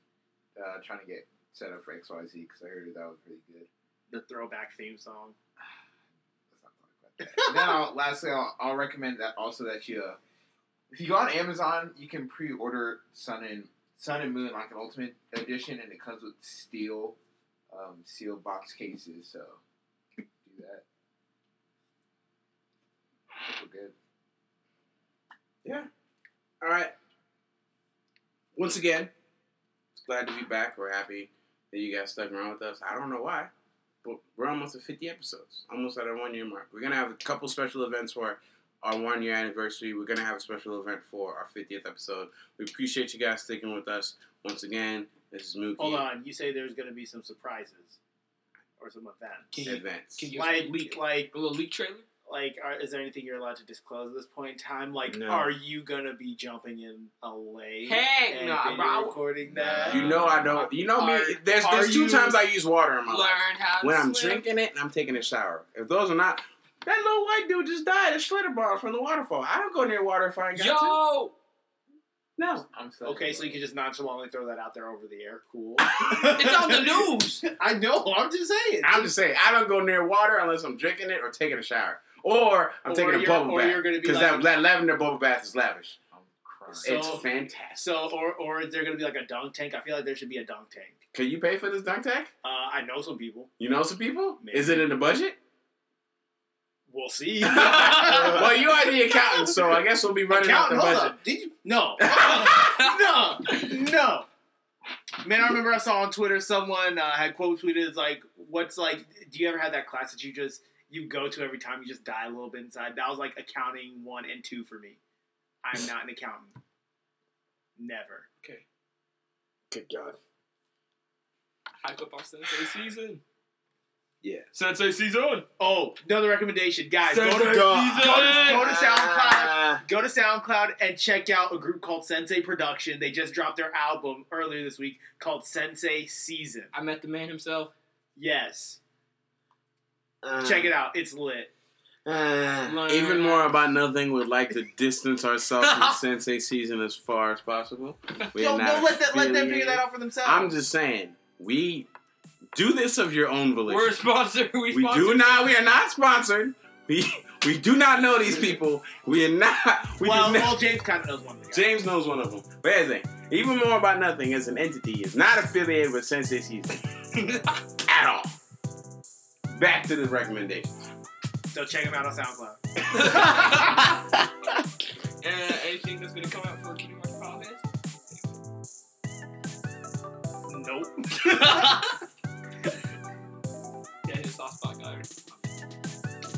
Uh, trying to get set up for XYZ because I heard that was pretty good. The throwback theme song. Let's not talk about that. then lastly, I'll, I'll recommend that also that you, uh, if you go on Amazon, you can pre-order Sun and Sun and Moon like an Ultimate Edition, and it comes with steel, um, sealed box cases. So do that. I think We're good. Yeah. All right. Once again, glad to be back. We're happy that you guys stuck around with us. I don't know why, but we're almost at 50 episodes, almost at our one year mark. We're gonna have a couple special events for our one year anniversary. We're gonna have a special event for our 50th episode. We appreciate you guys sticking with us once again. This is Mookie. Hold on, you say there's going to be some surprises or some events. Can you, Events. can you Like, leak like, a little leak trailer? Like, are, is there anything you're allowed to disclose at this point in time? Like, No. are you gonna be jumping in a lake? Heck and nah, bro. recording that. You know I don't. You know me. There's there's two times I use water in my life. how to When I'm swim. drinking it and I'm taking a shower. If those are not, that little white dude just died. A slither ball from the waterfall. I don't go near water if I ain't got to. Yo! No. I'm so Okay, so you can just nonchalantly throw that out there over the air. Cool. It's on the news! I know. I'm just saying. I'm just saying, I don't go near water unless I'm drinking it or taking a shower. Or I'm Or taking a bubble bath. you're gonna be Because like- that, that lavender bubble bath is lavish. So- it's fantastic. So, or or is there gonna be like a dunk tank? I feel like there should be a dunk tank. Can you pay for this dunk tank? Uh, I know some people. You know some people? Maybe. Is it in the budget? We'll see. well, you are the accountant, so I guess we'll be running out the Accountant, hold budget. up. Did you? No. no. No. Man, I remember I saw on Twitter someone uh, had quote tweeted it's like, "What's like? Do you ever have that class that you just you go to every time you just die a little bit inside?" That was like accounting one and two for me. I'm not an accountant. Never. Okay. Good God. Hype up our Sensei season. Yeah. Sensei season. Oh, another recommendation, guys. Go to, Sensei go, season. to, go to SoundCloud. Ah. Go to SoundCloud and check out a group called Sensei Production. They just dropped their album earlier this week called Sensei Season. I met the man himself. Yes, Uh, check it out. It's lit. Uh, even more about nothing would like to distance ourselves from Sensei season as far as possible. We So are no, not let that, let them figure that out for themselves. I'm just saying, we do this of your own volition. We're sponsored. We, we do not. We are not sponsored. We we do not know these people. We are not. We well, not. well, James kind of knows one of the guys. James knows one of them. But here's thing. Even more about nothing as an entity is not affiliated with Sensei season at all. Back to the recommendations. So check him out on SoundCloud. Uh, anything that's gonna come out for Kingdom Hearts Final Nope. Yeah, his soft spot guy.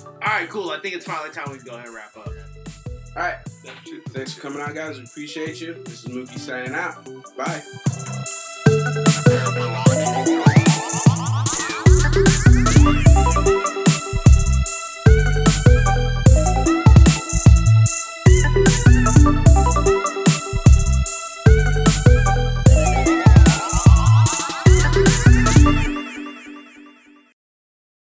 All right, cool. I think it's finally time we can go ahead and wrap up. All right. Thanks for coming out, guys. We appreciate you. This is Mookie signing out. Bye. Purple thank you